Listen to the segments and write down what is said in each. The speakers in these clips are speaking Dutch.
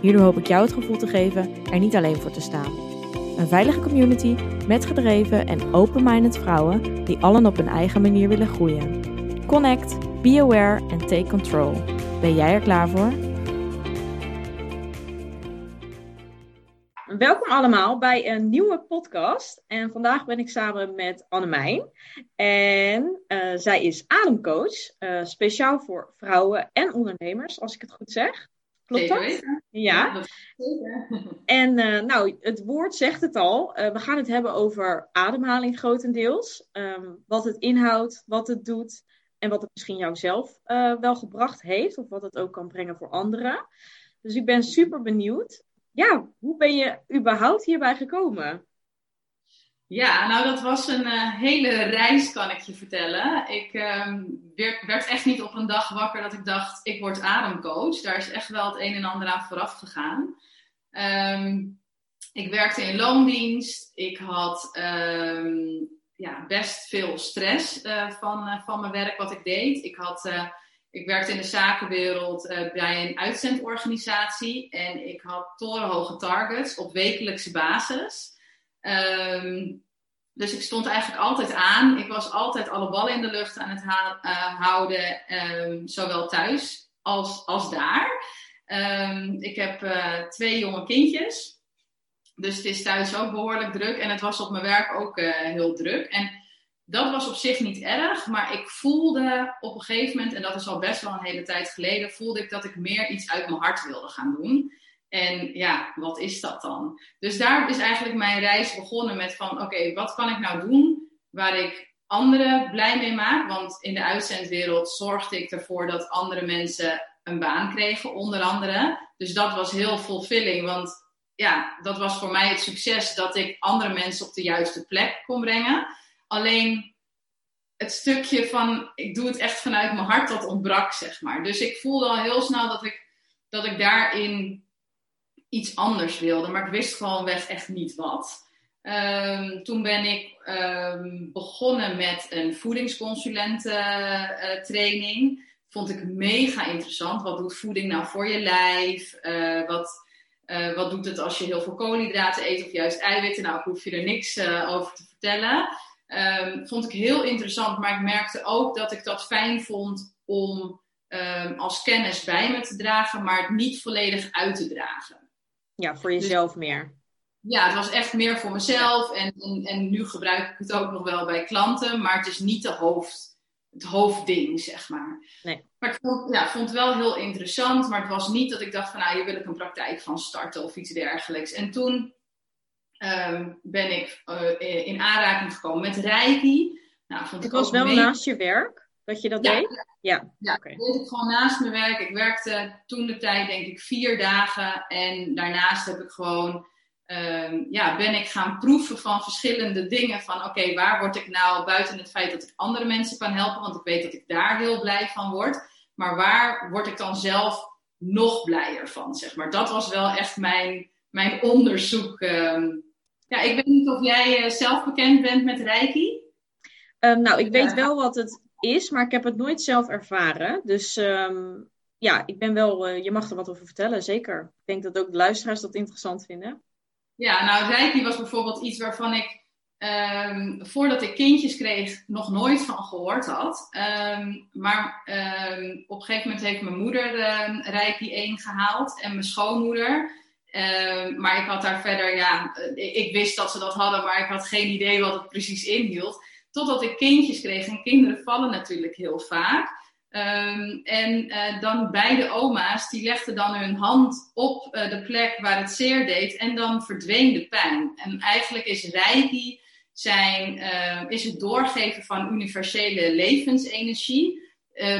Hierdoor hoop ik jou het gevoel te geven er niet alleen voor te staan. Een veilige community met gedreven en open-minded vrouwen die allen op hun eigen manier willen groeien. Connect, be aware en take control. Ben jij er klaar voor? Welkom allemaal bij een nieuwe podcast. En vandaag ben ik samen met Annemijn. En uh, zij is ademcoach, uh, speciaal voor vrouwen en ondernemers, als ik het goed zeg. Klopt dat? Ja. en uh, nou, het woord zegt het al. Uh, we gaan het hebben over ademhaling grotendeels. Um, wat het inhoudt, wat het doet en wat het misschien jou zelf uh, wel gebracht heeft. Of wat het ook kan brengen voor anderen. Dus ik ben super benieuwd. Ja, hoe ben je überhaupt hierbij gekomen? Ja, nou dat was een uh, hele reis, kan ik je vertellen. Ik uh, werd, echt niet op een dag wakker dat ik dacht, ik word ademcoach. Daar is echt wel het een en ander aan vooraf gegaan. Um, ik werkte in loondienst. Ik had um, ja, best veel stress uh, van, uh, van mijn werk wat ik deed. Ik, had, ik werkte in de zakenwereld bij een uitzendorganisatie. En ik had torenhoge targets op wekelijkse basis. Um, dus ik stond eigenlijk altijd aan. Ik was altijd alle ballen in de lucht aan het uh, houden, um, zowel thuis als, als daar. Um, ik heb uh, twee jonge kindjes. Dus het is thuis ook behoorlijk druk. En het was op mijn werk ook uh, heel druk. En dat was op zich niet erg. Maar ik voelde op een gegeven moment, en dat is al best wel een hele tijd geleden, voelde ik dat ik meer iets uit mijn hart wilde gaan doen. En ja, wat is dat dan? Dus daar is eigenlijk mijn reis begonnen met van, oké, wat kan ik nou doen waar ik anderen blij mee maak? Want in de uitzendwereld zorgde ik ervoor dat andere mensen een baan kregen, onder andere. Dus dat was heel fulfilling, want ja, dat was voor mij het succes dat ik andere mensen op de juiste plek kon brengen. Alleen het stukje van, ik doe het echt vanuit mijn hart, dat ontbrak, zeg maar. Dus ik voelde al heel snel dat ik, dat ik daarin iets anders wilde, maar ik wist gewoon weg echt niet wat. Um, toen ben ik um, begonnen met een voedingsconsulententraining. Vond ik mega interessant. Wat doet voeding nou voor je lijf? Uh, wat, uh, wat doet het als je heel veel koolhydraten eet of juist eiwitten? Nou, ik hoef je er niks over te vertellen. Um, vond ik heel interessant, maar ik merkte ook dat ik dat fijn vond om als kennis bij me te dragen, maar het niet volledig uit te dragen. Ja, voor dus jezelf meer. Ja, het was echt meer voor mezelf. En, en, en, nu gebruik ik het ook nog wel bij klanten. Maar het is niet de hoofd, het hoofdding, zeg maar. Nee. Maar ik vond, ja, vond het wel heel interessant. Maar het was niet dat ik dacht van, nou, hier wil ik een praktijk van starten of iets dergelijks. En toen um, ben ik uh, in aanraking gekomen met Reiki. Nou, vond het was wel mee... naast je werk dat je dat ja. deed? Ja, ja okay. dat deed ik gewoon naast mijn werk. Ik werkte toen de tijd denk ik vier dagen. En daarnaast heb ik gewoon, um, ja, ben ik gaan proeven van verschillende dingen. Van oké, okay, waar word ik nou buiten het feit dat ik andere mensen kan helpen. Want ik weet dat ik daar heel blij van word. Maar waar word ik dan zelf nog blijer van, zeg maar. Dat was wel echt mijn, mijn onderzoek. Um, ja, ik weet niet of jij uh, zelf bekend bent met Reiki. Um, nou, ik weet wel wat het is, maar ik heb het nooit zelf ervaren. Dus um, ja, ik ben wel, uh, je mag er wat over vertellen, zeker. Ik denk dat ook de luisteraars dat interessant vinden. Ja, nou, Reiki was bijvoorbeeld iets waarvan ik, um, voordat ik kindjes kreeg, nog nooit van gehoord had. Um, maar op een gegeven moment heeft mijn moeder uh, Reiki 1 gehaald en mijn schoonmoeder. maar ik had daar verder, ja, ik, ik wist dat ze dat hadden, maar ik had geen idee wat het precies inhield. Totdat ik kindjes kreeg. En kinderen vallen natuurlijk heel vaak. Um, en uh, dan beide oma's, die legden dan hun hand op uh, de plek waar het zeer deed. En dan verdween de pijn. En eigenlijk is Reiki zijn, uh, is het doorgeven van universele levensenergie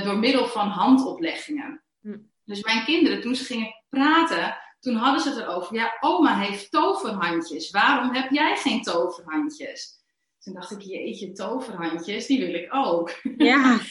door middel van handopleggingen. Hm. Dus mijn kinderen, toen ze gingen praten, toen hadden ze het erover. Ja, oma heeft toverhandjes. Waarom heb jij geen toverhandjes? Toen dacht ik, jeetje, toverhandjes, die wil ik ook. Ja.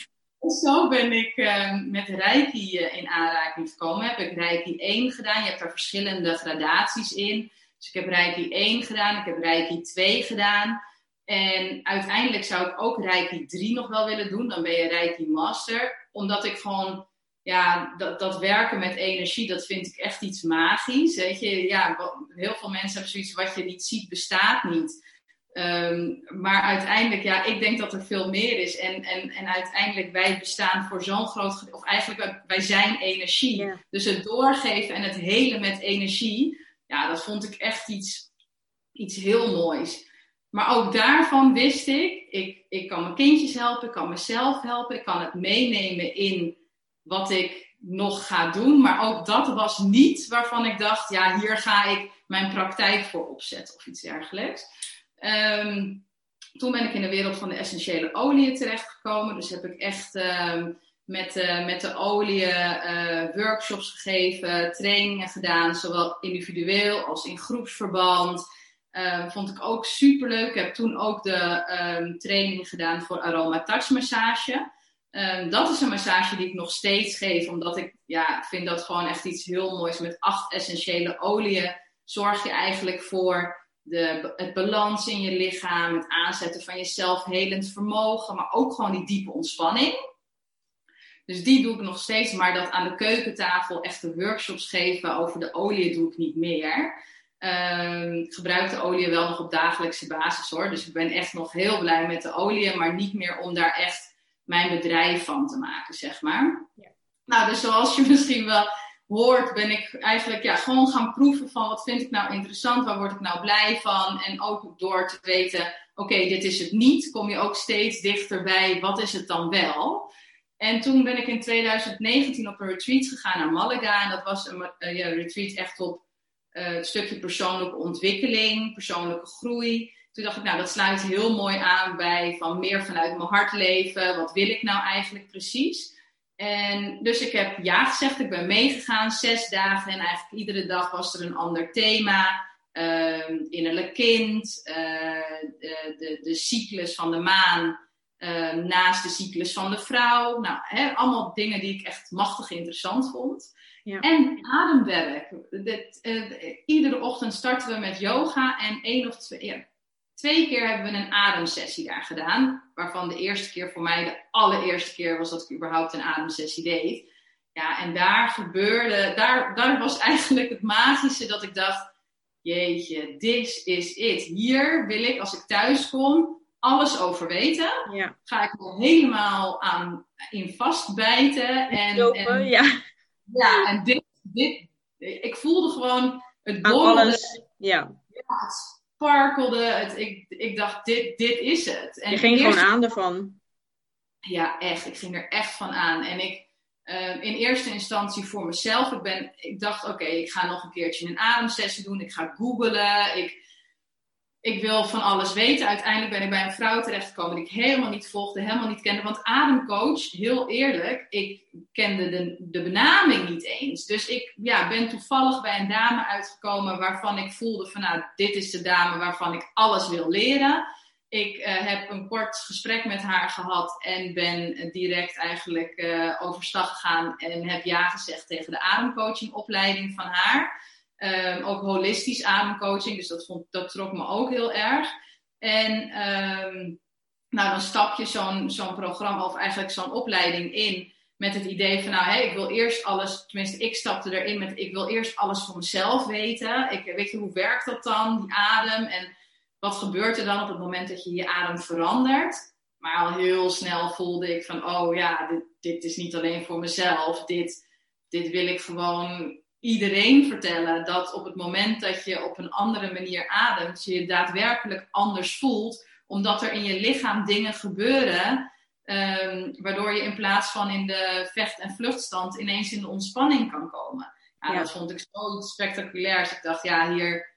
Zo ben ik uh, met Reiki uh, in aanraking gekomen. Heb ik Reiki 1 gedaan. Je hebt daar verschillende gradaties in. Dus ik heb Reiki 1 gedaan, ik heb Reiki 2 gedaan. En uiteindelijk zou ik ook Reiki 3 nog wel willen doen. Dan ben je Reiki Master. Omdat ik gewoon, ja, dat, dat werken met energie, dat vind ik echt iets magisch. Weet je, ja, heel veel mensen hebben zoiets, wat je niet ziet, bestaat niet. Um, maar uiteindelijk, ja, ik denk dat er veel meer is. En, en, en uiteindelijk, wij bestaan voor zo'n groot of eigenlijk, wij zijn energie. Dus het doorgeven en het helen met energie, ja, dat vond ik echt iets, iets heel moois. Maar ook daarvan wist ik, ik, ik kan mijn kindjes helpen, ik kan mezelf helpen, ik kan het meenemen in wat ik nog ga doen. Maar ook dat was niet waarvan ik dacht, ja, hier ga ik mijn praktijk voor opzetten of iets dergelijks. Um, toen ben ik in de wereld van de essentiële oliën terechtgekomen. Dus heb ik echt um, met, uh, met de oliën uh, workshops gegeven, trainingen gedaan, zowel individueel als in groepsverband. Uh, vond ik ook super leuk. Ik heb toen ook de training gedaan voor aroma touch massage. Dat is een massage die ik nog steeds geef, omdat ik ja, vind dat gewoon echt iets heel moois. Met acht essentiële oliën zorg je eigenlijk voor de, het balans in je lichaam, het aanzetten van je zelfhelend vermogen, maar ook gewoon die diepe ontspanning. Dus die doe ik nog steeds, maar dat aan de keukentafel echte workshops geven over de olie doe ik niet meer. Um, ik gebruik de olie wel nog op dagelijkse basis hoor. Dus ik ben echt nog heel blij met de olie, maar niet meer om daar echt mijn bedrijf van te maken, zeg maar. Ja. Nou, dus zoals je misschien wel hoort, ben ik eigenlijk ja, gewoon gaan proeven van wat vind ik nou interessant, waar word ik nou blij van. En ook door te weten, oké, dit is het niet, kom je ook steeds dichter bij wat is het dan wel. En toen ben ik in 2019 op een retreat gegaan naar Malaga. En dat was een uh, ja, retreat echt op het stukje persoonlijke ontwikkeling, persoonlijke groei. Toen dacht ik, nou, dat sluit heel mooi aan bij van meer vanuit mijn hart leven. Wat wil ik nou eigenlijk precies? En dus ik heb ja gezegd, ik ben meegegaan, zes dagen en eigenlijk iedere dag was er een ander thema. Uh, innerlijk kind, uh, de, de, de, cyclus van de maan uh, naast de cyclus van de vrouw. Nou, hè, allemaal dingen die ik echt machtig interessant vond. Ja. En ademwerk. Dit, uh, iedere ochtend starten we met yoga en één of twee, ja, Twee keer hebben we een ademsessie daar gedaan. Waarvan de eerste keer voor mij de allereerste keer was dat ik überhaupt een ademsessie deed. Ja, en daar gebeurde, daar, daar was eigenlijk het magische dat ik dacht: Jeetje, this is it. Hier wil ik, als ik thuis kom, alles over weten. Ja. Ga ik me helemaal aan in vastbijten. En, en, ja. ja, en dit, dit, ik voelde gewoon het alles. Ja. ja sparkelde. Het, ik, ik dacht, dit, dit is het. En je ging gewoon aan ervan. Ja, echt. Ik ging er echt van aan. En ik, uh, in eerste instantie voor mezelf. Ik, ben, ik dacht, oké, okay, ik ga nog een keertje een ademsessie doen. Ik ga googlen. Ik, ik wil van alles weten. Uiteindelijk ben ik bij een vrouw terechtgekomen die ik helemaal niet volgde, helemaal niet kende. Want ademcoach, heel eerlijk, ik kende de, de benaming niet eens. Dus ik ja, ben toevallig bij een dame uitgekomen waarvan ik voelde van nou, dit is de dame waarvan ik alles wil leren. Ik uh, heb een kort gesprek met haar gehad en ben direct eigenlijk uh, overstag gegaan en heb ja gezegd tegen de ademcoachingopleiding van haar. Um, ook holistisch ademcoaching, dus dat, vond, dat trok me ook heel erg. En um, nou, dan stap je zo'n zo'n programma of eigenlijk zo'n opleiding in met het idee van, nou, hey, ik wil eerst alles, tenminste, ik stapte erin met, ik wil eerst alles voor mezelf weten. Ik, weet je, hoe werkt dat dan, die adem? En wat gebeurt er dan op het moment dat je je adem verandert? Maar al heel snel voelde ik van, oh ja, dit, dit is niet alleen voor mezelf. Dit, dit wil ik gewoon iedereen vertellen dat op het moment dat je op een andere manier ademt, je je daadwerkelijk anders voelt, omdat er in je lichaam dingen gebeuren, um, waardoor je in plaats van in de vecht- en vluchtstand ineens in de ontspanning kan komen. Ja, Dat vond ik zo spectaculair. Dus ik dacht, ja, hier,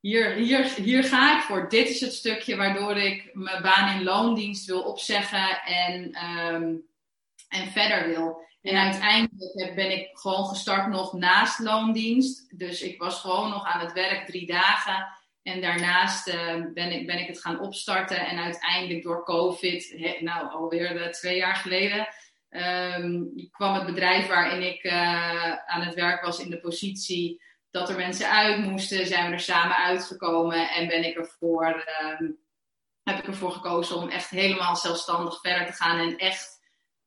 hier, hier, hier ga ik voor. Dit is het stukje waardoor ik mijn baan in loondienst wil opzeggen en um, en verder wil. En uiteindelijk ben ik gewoon gestart nog naast loondienst. Dus ik was gewoon nog aan het werk drie dagen. En daarnaast uh, ben, ik, ben ik het gaan opstarten. En uiteindelijk door COVID, nou alweer uh, twee jaar geleden, um, kwam het bedrijf waarin ik uh, aan het werk was in de positie dat er mensen uit moesten. Zijn we er samen uitgekomen en ben ik ervoor, um, heb ik ervoor gekozen om echt helemaal zelfstandig verder te gaan. En echt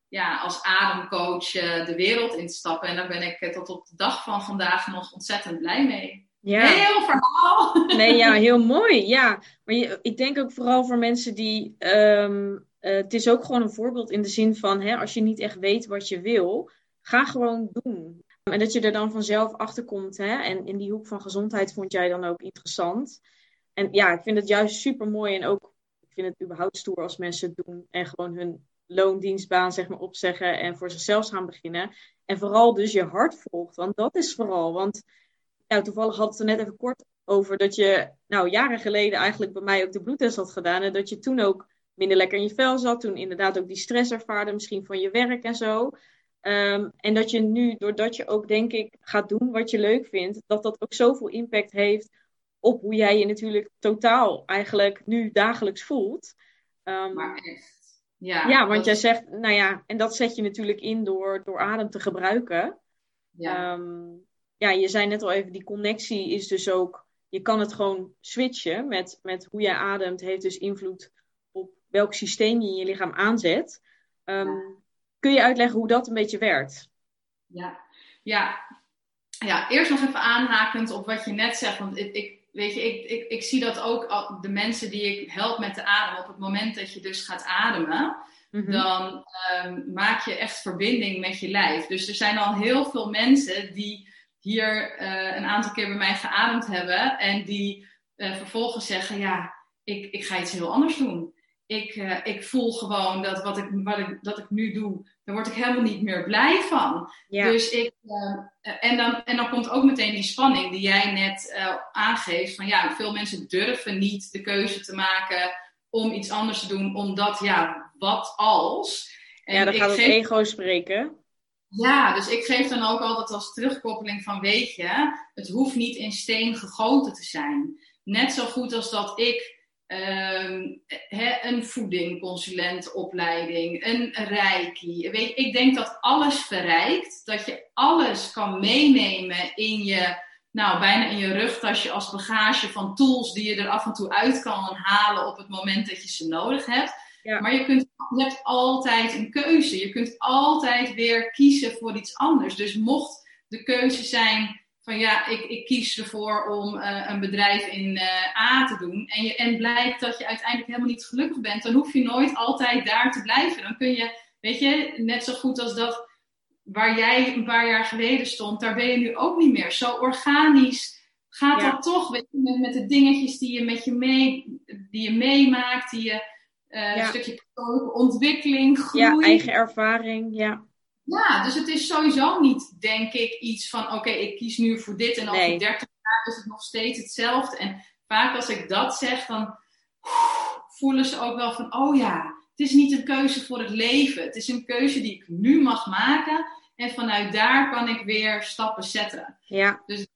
ja, als ademcoach de wereld in te stappen. En daar ben ik tot op de dag van vandaag nog ontzettend blij mee. Ja. Heel verhaal. Nee, ja, heel mooi. Ja, maar je, ik denk ook vooral voor mensen die. Um, uh, het is ook gewoon een voorbeeld in de zin van: hè, als je niet echt weet wat je wil, ga gewoon doen. En dat je er dan vanzelf achter komt. Hè? En in die hoek van gezondheid vond jij dan ook interessant. En ja, ik vind het juist super mooi. En ook, ik vind het überhaupt stoer als mensen het doen en gewoon hun loondienstbaan zeg maar opzeggen en voor zichzelf gaan beginnen. En vooral dus je hart volgt. Want dat is vooral. Want nou, toevallig had het er net even kort over dat je, nou, jaren geleden eigenlijk bij mij ook de bloedtest had gedaan. En dat je toen ook minder lekker in je vel zat. Toen inderdaad ook die stress ervaarde, misschien van je werk en zo. Um, en dat je nu, doordat je ook, denk ik, gaat doen wat je leuk vindt, dat dat ook zoveel impact heeft op hoe jij je natuurlijk totaal eigenlijk nu dagelijks voelt. Um, maar echt. Ja, ja want jij zegt, nou ja, en dat zet je natuurlijk in door, door adem te gebruiken. Ja. Um, ja, je zei net al even, die connectie is dus ook, je kan het gewoon switchen met, met hoe jij ademt, heeft dus invloed op welk systeem je in je lichaam aanzet. Um, kun je uitleggen hoe dat een beetje werkt? Ja, ja. ja eerst nog even aanhakend op wat je net zegt, want ik, ik weet je, ik, ik, ik zie dat ook de mensen die ik help met de adem, op het moment dat je dus gaat ademen, mhm. dan um, maak je echt verbinding met je lijf. Dus er zijn al heel veel mensen die hier uh, een aantal keer bij mij geademd hebben en die uh, vervolgens zeggen, ja, ik, ik ga iets heel anders doen. Ik, uh, ik voel gewoon dat wat ik, wat ik, dat ik nu doe, daar word ik helemaal niet meer blij van. Ja. Dus ik, en, dan, en dan komt ook meteen die spanning die jij net aangeeft. Van ja, veel mensen durven niet de keuze te maken om iets anders te doen, omdat ja, wat als? En ja, dan gaat het ego spreken. Ja, dus ik geef dan ook altijd als terugkoppeling van weet je, het hoeft niet in steen gegoten te zijn. Net zo goed als dat ik um, he, een voedingconsulentopleiding, een reiki. Weet ik denk dat alles verrijkt, dat je alles kan meenemen in je, nou bijna in je rugtasje als bagage van tools die je er af en toe uit kan halen op het moment dat je ze nodig hebt. Maar je, kunt, je hebt altijd een keuze. Je kunt altijd weer kiezen voor iets anders. Dus mocht de keuze zijn van ja, ik, ik kies ervoor om uh, een bedrijf in uh, A te doen. En, je, en blijkt dat je uiteindelijk helemaal niet gelukkig bent. Dan hoef je nooit altijd daar te blijven. Dan kun je, weet je, net zo goed als dat waar jij een paar jaar geleden stond, daar ben je nu ook niet meer. Zo organisch gaat dat toch, weet je, met, met de dingetjes die je met je mee, die je meemaakt, die je uh, Een stukje persoonlijke ontwikkeling, groei. Ja, eigen ervaring, ja. Ja, dus het is sowieso niet, denk ik, iets van: oké, ik kies nu voor dit en over nee. 30 jaar is het nog steeds hetzelfde. En vaak als ik dat zeg, dan voelen ze ook wel van: oh ja, het is niet een keuze voor het leven. Het is een keuze die ik nu mag maken. En vanuit daar kan ik weer stappen zetten. Ja. Dus,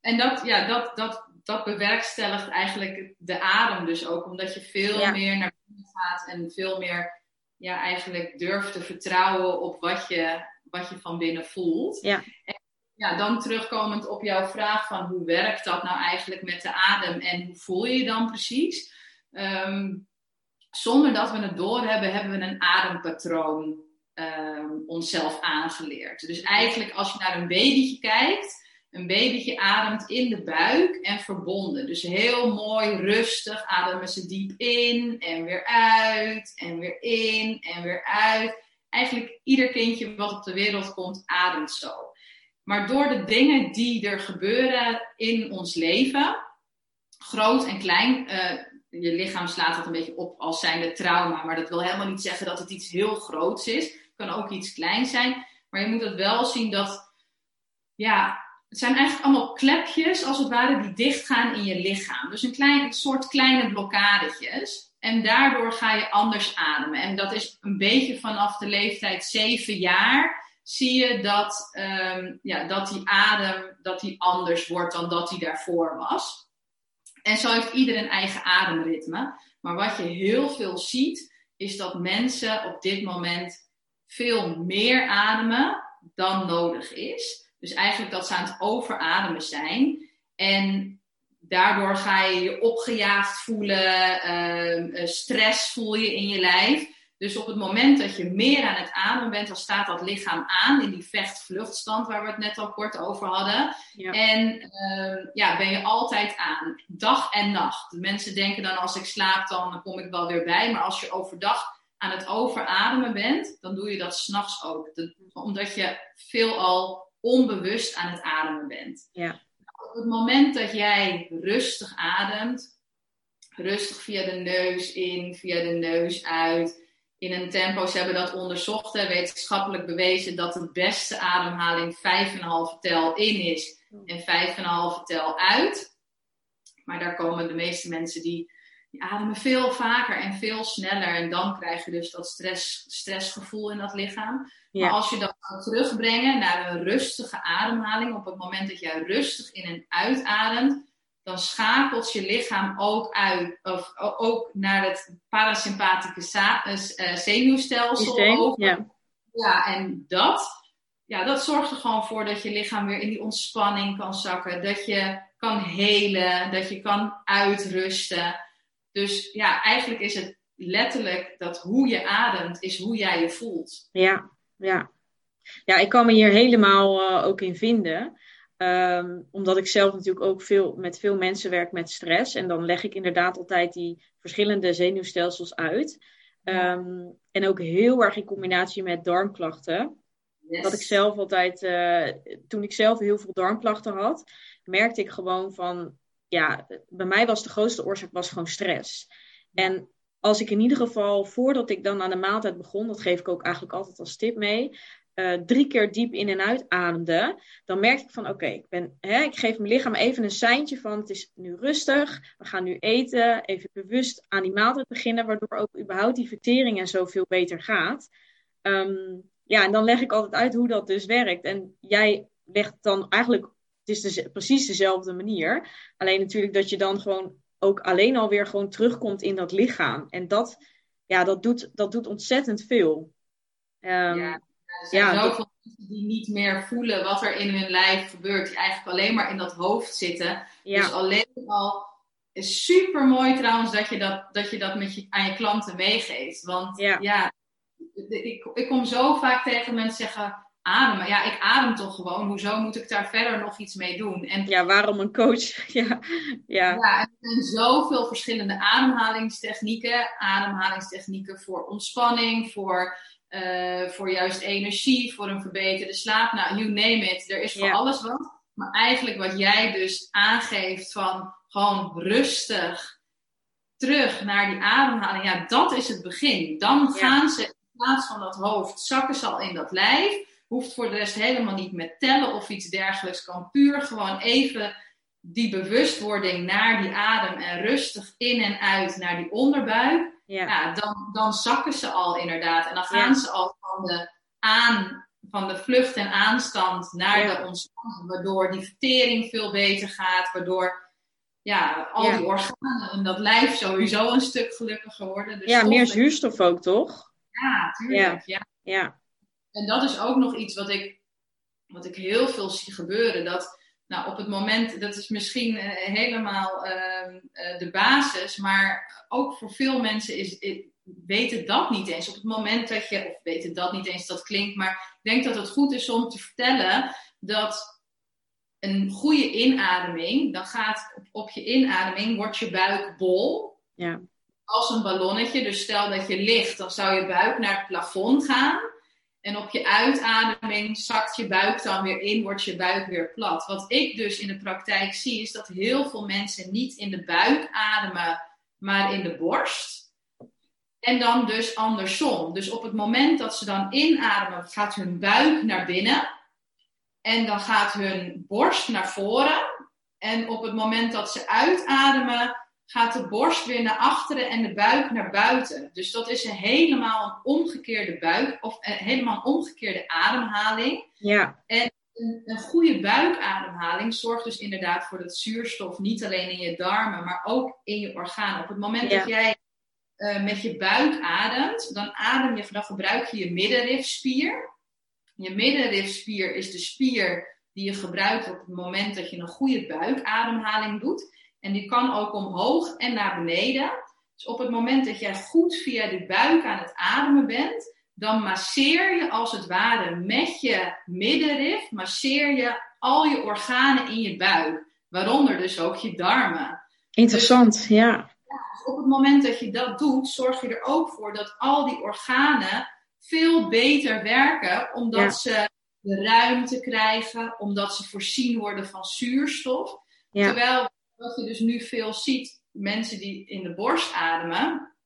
en dat, ja, dat, dat, dat bewerkstelligt eigenlijk de adem dus ook. Omdat je veel meer naar gaat en veel meer ja, eigenlijk durft te vertrouwen op wat je, wat je van binnen voelt. Ja. En ja, dan terugkomend op jouw vraag van hoe werkt dat nou eigenlijk met de adem en hoe voel je je dan precies? Um, zonder dat we het doorhebben, hebben we een adempatroon um, onszelf aangeleerd. Dus eigenlijk als je naar een babytje kijkt, een babytje ademt in de buik en verbonden. Dus heel mooi rustig ademen ze diep in en weer uit en weer in en weer uit. Eigenlijk ieder kindje wat op de wereld komt ademt zo. Maar door de dingen die er gebeuren in ons leven, groot en klein, uh, je lichaam slaat dat een beetje op als zijnde trauma, maar dat wil helemaal niet zeggen dat het iets heel groots is. Het kan ook iets kleins zijn, maar je moet het wel zien dat ja, het zijn eigenlijk allemaal klepjes, als het ware, die dichtgaan in je lichaam. Dus een, klein, soort kleine blokkadetjes. En daardoor ga je anders ademen. En dat is een beetje vanaf de leeftijd 7 jaar zie je dat, um, ja, dat die adem dat die anders wordt dan dat die daarvoor was. En zo heeft ieder een eigen ademritme. Maar wat je heel veel ziet, is dat mensen op dit moment veel meer ademen dan nodig is. Dus eigenlijk dat ze aan het overademen zijn. En daardoor ga je je opgejaagd voelen, uh, stress voel je in je lijf. Dus op het moment dat je meer aan het ademen bent, dan staat dat lichaam aan in die vecht-vluchtstand waar we het net al kort over hadden. Ja. En uh, ja, ben je altijd aan, dag en nacht. De mensen denken dan als ik slaap, dan kom ik wel weer bij. Maar als je overdag aan het overademen bent, dan doe je dat s'nachts ook. omdat je veelal onbewust aan het ademen bent. Ja. Op het moment dat jij rustig ademt, rustig via de neus in, via de neus uit in een tempo, ze hebben dat onderzocht, hè, wetenschappelijk bewezen dat de beste ademhaling 5,5 tel in is en 5,5 tel uit. Maar daar komen de meeste mensen die, die, ademen veel vaker en veel sneller. En dan krijg je dus dat stress, stressgevoel in dat lichaam. Maar als je dat kan terugbrengen naar een rustige ademhaling, op het moment dat jij rustig in en uitademt, dan schakelt je lichaam ook uit, of ook naar het parasympathische uh, zenuwstelsel over. Ja. ja, en dat, ja, dat zorgt er gewoon voor dat je lichaam weer in die ontspanning kan zakken, dat je kan helen, dat je kan uitrusten. Dus ja, eigenlijk is het letterlijk dat hoe je ademt, is hoe jij je voelt. Ja, ja. Ja, ik kan me hier helemaal uh, ook in vinden. Um, omdat ik zelf natuurlijk ook veel, met veel mensen werk met stress. En dan leg ik inderdaad altijd die verschillende zenuwstelsels uit. Um, en ook heel erg in combinatie met darmklachten. Yes. Dat ik zelf altijd, uh, toen ik zelf heel veel darmklachten had, merkte ik gewoon van, ja, bij mij was de grootste oorzaak was gewoon stress. En als ik in ieder geval, voordat ik dan aan de maaltijd begon, dat geef ik ook eigenlijk altijd als tip mee, uh, drie keer diep in en uit ademde, dan merkte ik van oké, ik, ben, ik geef mijn lichaam even een seintje van het is nu rustig, we gaan nu eten, even bewust aan die maaltijd beginnen, waardoor ook überhaupt die vertering en zo veel beter gaat. Um, ja, en dan leg ik altijd uit hoe dat dus werkt. En jij legt dan eigenlijk, het is dus precies dezelfde manier, alleen natuurlijk dat je dan gewoon ook alleen alweer gewoon terugkomt in dat lichaam. En dat, ja, dat doet, dat doet ontzettend veel. Um, ja. Er zijn ja, zoveel mensen die niet meer voelen wat er in hun lijf gebeurt. Die eigenlijk alleen maar in dat hoofd zitten. Dus alleen al is super mooi trouwens dat je dat, dat, je dat met je, aan je klanten meegeeft. Want ja, ja ik, ik kom zo vaak tegen mensen zeggen ademen. Ja, ik adem toch gewoon. Hoezo moet ik daar verder nog iets mee doen? En, ja, waarom een coach? ja, ja. ja, er zijn zoveel verschillende ademhalingstechnieken. Ademhalingstechnieken voor ontspanning, voor uh, voor juist energie, voor een verbeterde slaap. Nou, you name it. Er is voor alles wat. Maar eigenlijk wat jij dus aangeeft van gewoon rustig terug naar die ademhaling. Ja, dat is het begin. Dan gaan ze in plaats van dat hoofd, zakken ze al in dat lijf. Hoeft voor de rest helemaal niet met tellen of iets dergelijks. Kan puur gewoon even die bewustwording naar die adem en rustig in en uit naar die onderbuik ja. dan, dan zakken ze al inderdaad. En dan gaan ze al van de, aan, van de vlucht en aanstand naar de ontspanning. Waardoor die vertering veel beter gaat. Waardoor ja, al die organen en dat lijf sowieso een stuk gelukkiger worden. Dus ja, meer zuurstof ook, toch? Ja, tuurlijk. Ja. Ja. En dat is ook nog iets wat ik, wat ik heel veel zie gebeuren. Dat nou, op het moment, dat is misschien uh, helemaal uh, uh, de basis, maar ook voor veel mensen is, is, weten dat niet eens. Op het moment dat je, of weten dat niet eens, dat klinkt, maar ik denk dat het goed is om te vertellen dat een goede inademing, dan gaat op, op je inademing, wordt je buik bol. Ja. Als een ballonnetje. Dus stel dat je ligt, dan zou je buik naar het plafond gaan. En op je uitademing zakt je buik dan weer in, wordt je buik weer plat. Wat ik dus in de praktijk zie, is dat heel veel mensen niet in de buik ademen, maar in de borst. En dan dus andersom. Dus op het moment dat ze dan inademen, gaat hun buik naar binnen. En dan gaat hun borst naar voren. En op het moment dat ze uitademen, gaat de borst weer naar achteren en de buik naar buiten. Dus dat is een helemaal een omgekeerde buik, of een, helemaal een omgekeerde ademhaling. Ja. En een, een, goede buikademhaling zorgt dus inderdaad voor dat zuurstof niet alleen in je darmen, maar ook in je organen. Op het moment dat jij uh, met je buik ademt, dan adem je, dan gebruik je je middenrifspier. Je middenrifspier is de spier die je gebruikt op het moment dat je een goede buikademhaling doet. En die kan ook omhoog en naar beneden. Dus op het moment dat jij goed via de buik aan het ademen bent, dan masseer je als het ware met je middenrif, masseer je al je organen in je buik. Waaronder dus ook je darmen. Interessant, dus, ja. Dus op het moment dat je dat doet, zorg je er ook voor dat al die organen veel beter werken, omdat ze de ruimte krijgen, omdat ze voorzien worden van zuurstof. Terwijl wat je dus nu veel ziet, mensen die in de borst ademen,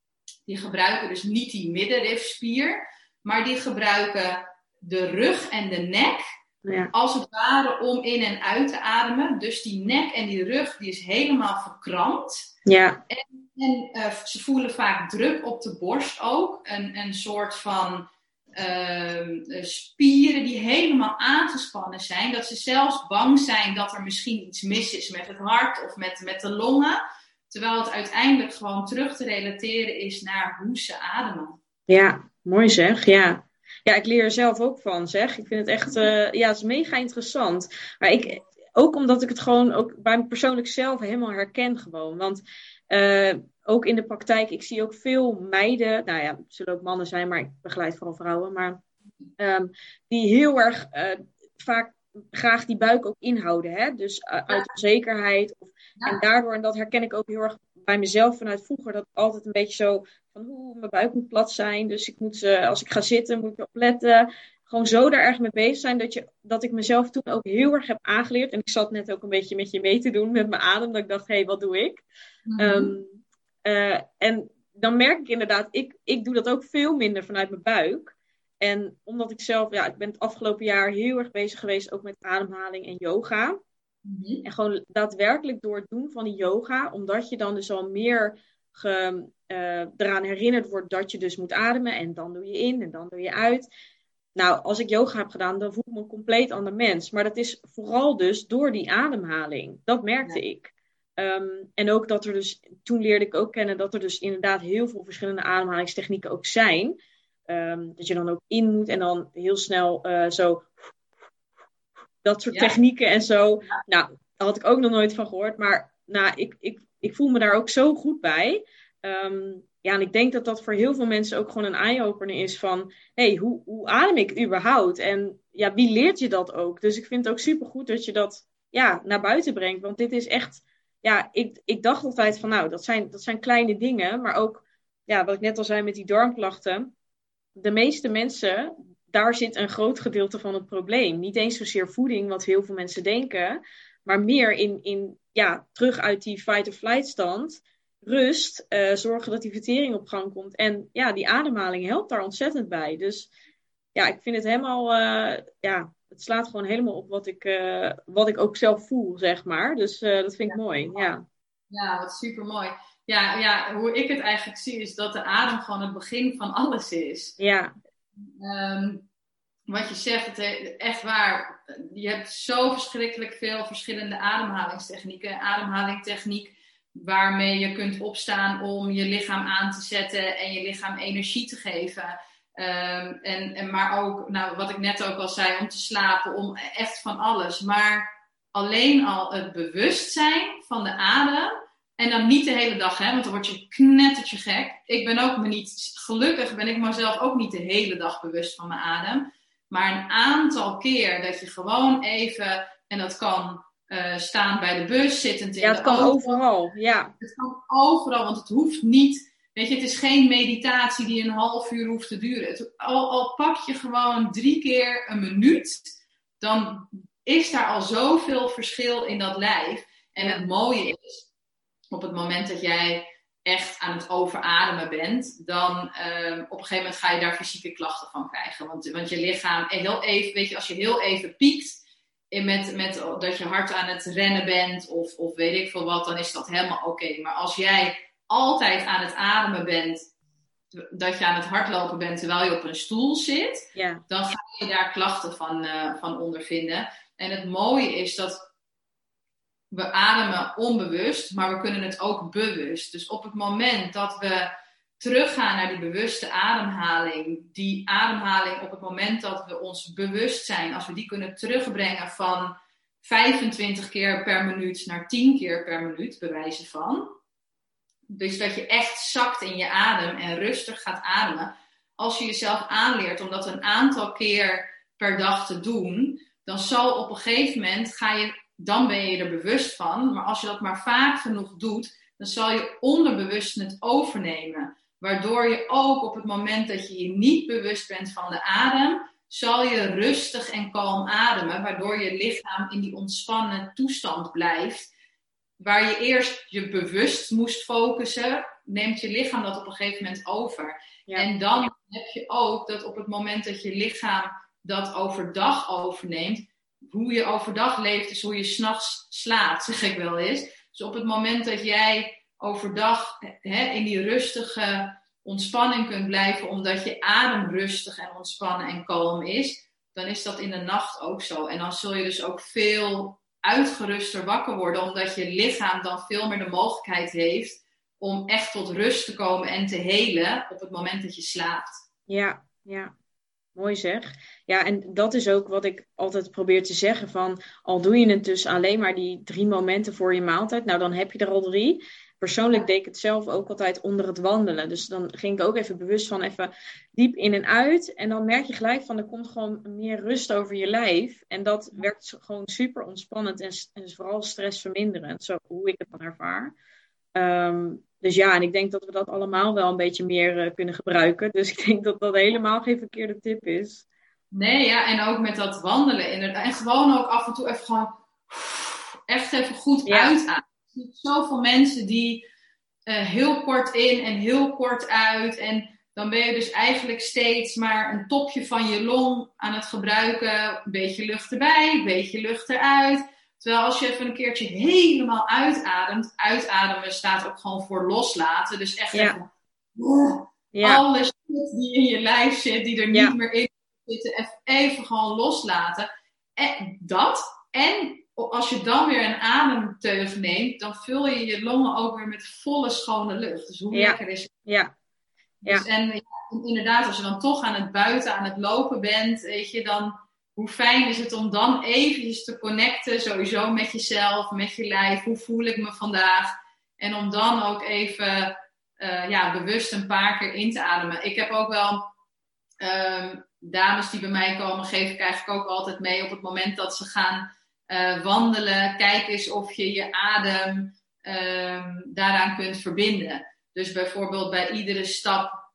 die gebruiken dus niet die middenrifspier, maar die gebruiken de rug en de nek ja. als het ware om in en uit te ademen. Dus die nek en die rug die is helemaal verkrampt. Ja. En, en uh, ze voelen vaak druk op de borst ook. Een, een soort van uh, spieren die helemaal aangespannen zijn. Dat ze zelfs bang zijn dat er misschien iets mis is met het hart of met, met de longen. Terwijl het uiteindelijk gewoon terug te relateren is naar hoe ze ademen. Ja, mooi zeg. Ja. Ja, ik leer er zelf ook van, zeg. Ik vind het echt, uh, ja, het is mega interessant. Maar ik, ook omdat ik het gewoon ook bij me persoonlijk zelf helemaal herken gewoon. Want uh, ook in de praktijk, ik zie ook veel meiden, nou ja, het zullen ook mannen zijn, maar ik begeleid vooral vrouwen, maar um, die heel erg uh, vaak graag die buik ook inhouden. Hè? Dus uh, uit onzekerheid. Of, ja. En daardoor, en dat herken ik ook heel erg bij mezelf vanuit vroeger, dat altijd een beetje zo van hoe mijn buik moet plat zijn. Dus ik moet, uh, als ik ga zitten, moet ik erop letten. Gewoon zo daar erg mee bezig zijn dat, je, dat ik mezelf toen ook heel erg heb aangeleerd. En ik zat net ook een beetje met je mee te doen met mijn adem. Dat ik dacht, hé, hey, wat doe ik? Mm -hmm. um, uh, en dan merk ik inderdaad, ik, ik doe dat ook veel minder vanuit mijn buik. En omdat ik zelf, ja, ik ben het afgelopen jaar heel erg bezig geweest ook met ademhaling en yoga. Mm-hmm. En gewoon daadwerkelijk door het doen van die yoga, omdat je dan dus al meer ge, uh, eraan herinnerd wordt dat je dus moet ademen. En dan doe je in en dan doe je uit. Nou, als ik yoga heb gedaan, dan voel ik me een compleet ander mens. Maar dat is vooral dus door die ademhaling. Dat merkte ja. ik. Um, en ook dat er dus, toen leerde ik ook kennen dat er dus inderdaad heel veel verschillende ademhalingstechnieken ook zijn. Um, dat je dan ook in moet en dan heel snel uh, zo. Dat soort ja. technieken en zo. Ja. Nou, daar had ik ook nog nooit van gehoord. Maar nou, ik, ik, ik voel me daar ook zo goed bij. Um, ja, en ik denk dat dat voor heel veel mensen ook gewoon een eye-opener is van... hé, hey, hoe, hoe adem ik überhaupt? En ja, wie leert je dat ook? Dus ik vind het ook supergoed dat je dat ja, naar buiten brengt. Want dit is echt ja, ik, ik dacht altijd van nou, dat zijn, dat zijn kleine dingen. Maar ook, ja, wat ik net al zei met die darmklachten. De meeste mensen, daar zit een groot gedeelte van het probleem. Niet eens zozeer voeding, wat heel veel mensen denken. Maar meer in, in ja, terug uit die fight-or-flight stand. Rust, uh, zorgen dat die vertering op gang komt. En ja, die ademhaling helpt daar ontzettend bij. Dus ja, ik vind het helemaal, uh, ja, het slaat gewoon helemaal op wat ik, uh, wat ik ook zelf voel, zeg maar. Dus uh, dat vind ik ja. mooi, ja. Ja, wat super mooi. Ja, ja, hoe ik het eigenlijk zie is dat de adem gewoon het begin van alles is. Ja. Um, wat je zegt, het echt waar. Je hebt zo verschrikkelijk veel verschillende ademhalingstechnieken. Ademhalingtechniek waarmee je kunt opstaan om je lichaam aan te zetten en je lichaam energie te geven. Um, en, en, maar ook, nou, wat ik net ook al zei, om te slapen, om echt van alles. Maar alleen al het bewustzijn van de adem. En dan niet de hele dag, hè, want dan word je knettertje gek. Ik ben ook me niet, gelukkig ben ik mezelf ook niet de hele dag bewust van mijn adem. Maar een aantal keer dat je gewoon even, en dat kan uh, staan bij de bus, zittend in ja, het kan auto. overal, ja. Het kan overal, want het hoeft niet Weet je, het is geen meditatie die een half uur hoeft te duren. Het, al, al pak je gewoon drie keer een minuut, dan is daar al zoveel verschil in dat lijf. En het mooie is, op het moment dat jij echt aan het overademen bent, dan um, op een gegeven moment ga je daar fysieke klachten van krijgen. Want, want je lichaam, heel even, weet je, als je heel even piekt, met, met dat je hard aan het rennen bent of, of weet ik veel wat, dan is dat helemaal oké. Maar als jij altijd aan het ademen bent, dat je aan het hardlopen bent terwijl je op een stoel zit, ja. dan ga je daar klachten van, uh, van ondervinden. En het mooie is dat we ademen onbewust, maar we kunnen het ook bewust. Dus op het moment dat we teruggaan naar die bewuste ademhaling, die ademhaling op het moment dat we ons bewust zijn, als we die kunnen terugbrengen van 25 keer per minuut naar 10 keer per minuut, bewijzen van. Dus dat je echt zakt in je adem en rustig gaat ademen. Als je jezelf aanleert om dat een aantal keer per dag te doen, dan zal op een gegeven moment ga je, dan ben je er bewust van. Maar als je dat maar vaak genoeg doet, dan zal je onderbewust het overnemen. Waardoor je ook op het moment dat je je niet bewust bent van de adem, zal je rustig en kalm ademen, waardoor je lichaam in die ontspannen toestand blijft. Waar je eerst je bewust moest focussen, neemt je lichaam dat op een gegeven moment over. En dan heb je ook dat op het moment dat je lichaam dat overdag overneemt, hoe je overdag leeft is hoe je s'nachts slaapt, zeg ik wel eens. Dus op het moment dat jij overdag hè, in die rustige ontspanning kunt blijven, omdat je adem rustig en ontspannen en kalm is, dan is dat in de nacht ook zo. En dan zul je dus ook veel uitgeruster wakker worden, omdat je lichaam dan veel meer de mogelijkheid heeft om echt tot rust te komen en te helen op het moment dat je slaapt. Ja, ja. Mooi zeg. Ja, en dat is ook wat ik altijd probeer te zeggen van, al doe je het dus alleen maar die drie momenten voor je maaltijd, nou dan heb je er al drie. Persoonlijk deed ik het zelf ook altijd onder het wandelen. Dus dan ging ik ook even bewust van even diep in en uit. En dan merk je gelijk van er komt gewoon meer rust over je lijf. En dat werkt gewoon super ontspannend en, en vooral stressverminderend. Zo hoe ik het dan ervaar. Ehm, dus ja, en ik denk dat we dat allemaal wel een beetje meer uh, kunnen gebruiken. Dus ik denk dat dat helemaal geen verkeerde tip is. Nee, ja, en ook met dat wandelen inderdaad. En gewoon ook af en toe even gewoon echt even goed ja. uitademen. Zijn zoveel mensen die uh, heel kort in en heel kort uit. En dan ben je dus eigenlijk steeds maar een topje van je long aan het gebruiken. Een beetje lucht erbij, een beetje lucht eruit. Terwijl als je even een keertje helemaal uitademt, uitademen staat ook gewoon voor loslaten. Dus echt ja. even, oh, Ja. alle shit die in je lijf zit, die er niet meer in zitten, even gewoon loslaten. En dat, en als je dan weer een ademteug neemt, dan vul je je longen ook weer met volle schone lucht. Dus hoe Ja. lekker is het? Ja, Ja. Dus, en ja, inderdaad, als je dan toch aan het buiten, aan het lopen bent, weet je, dan hoe fijn is het om dan eventjes te connecten, sowieso met jezelf, met je lijf. Hoe voel ik me vandaag? En om dan ook even eh, ja, bewust een paar keer in te ademen. Ik heb ook wel ehm, dames die bij mij komen, geef ik eigenlijk ook altijd mee op het moment dat ze gaan eh, wandelen. Kijk eens of je je adem ehm, daaraan kunt verbinden. Dus bijvoorbeeld bij iedere stap,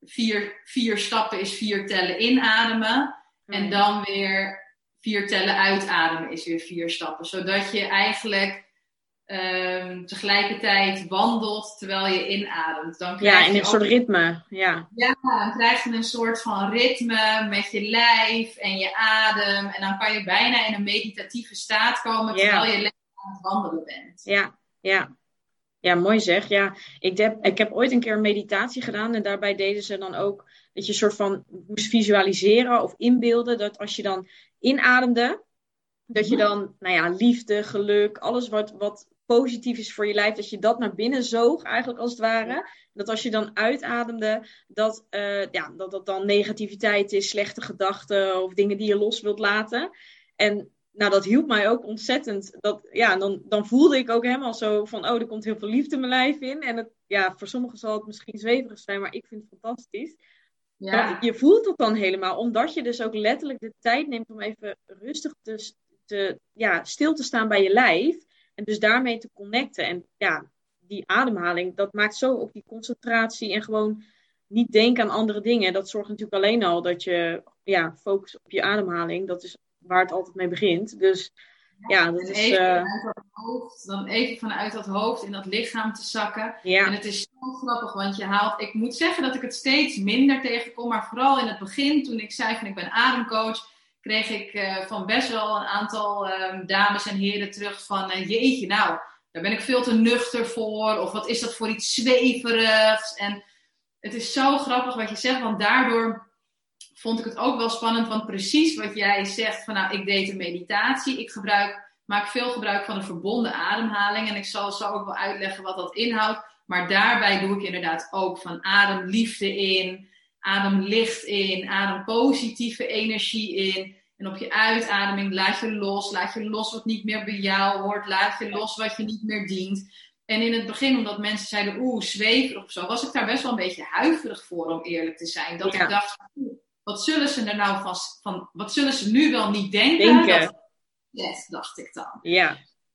vier, vier stappen is vier tellen inademen. En dan weer vier tellen uitademen is weer vier stappen. Zodat je eigenlijk ehm, tegelijkertijd wandelt terwijl je inademt. Dan krijg ja, in een ook- soort ritme. Ja, ja, dan krijg je een soort van ritme met je lijf en je adem. En dan kan je bijna in een meditatieve staat komen terwijl Ja. je aan het wandelen bent. ja, ja. Ja, mooi zeg. Ja, ik heb, ik heb ooit een keer een meditatie gedaan en daarbij deden ze dan ook dat je een soort van moest visualiseren of inbeelden dat als je dan inademde, dat je dan, nou ja, liefde, geluk, alles wat, wat positief is voor je lijf, dat je dat naar binnen zoog eigenlijk als het ware. Dat als je dan uitademde, dat, eh, ja, dat dat dan negativiteit is, slechte gedachten of dingen die je los wilt laten. En nou, dat hielp mij ook ontzettend. Dat, ja, dan, dan voelde ik ook helemaal zo van, oh, er komt heel veel liefde mijn lijf in. En het, ja, voor sommigen zal het misschien zweverig zijn, maar ik vind het fantastisch. Ja, je voelt het dan helemaal, omdat je dus ook letterlijk de tijd neemt om even rustig te, te, ja, stil te staan bij je lijf. En dus daarmee te connecten. En ja, die ademhaling, dat maakt zo op die concentratie en gewoon niet denken aan andere dingen. Dat zorgt natuurlijk alleen al dat je ja, focus op je ademhaling. Dat is waar het altijd mee begint. Dus ja, dat en is. even, eh, vanuit dat hoofd, dan even vanuit dat hoofd in dat lichaam te zakken. En ja, het is zo grappig, want je haalt. Ik moet zeggen dat ik het steeds minder tegenkom, maar vooral in het begin, toen ik zei van ik ben ademcoach, kreeg ik uh, van best wel een aantal um, dames en heren terug van uh, jeetje, nou, daar ben ik veel te nuchter voor. Of wat is dat voor iets zweverigs? En het is zo grappig wat je zegt, want daardoor vond ik het ook wel spannend. Want precies wat jij zegt, van nou, ik deed een meditatie. Ik gebruik, maak veel gebruik van een verbonden ademhaling. En ik zal zo ook wel uitleggen wat dat inhoudt. Maar daarbij doe ik inderdaad ook van adem liefde in, adem licht in, adem positieve energie in. En op je uitademing laat je los, laat je los wat niet meer bij jou hoort, laat je los wat je niet meer dient. En in het begin, omdat mensen zeiden, oeh, zweverig of zo, was ik daar best wel een beetje huiverig voor, om eerlijk te zijn. Dat ik dacht, wat zullen ze er nou van, van, wat zullen ze nu wel niet denken? denken. yes, dacht ik dan. Ja.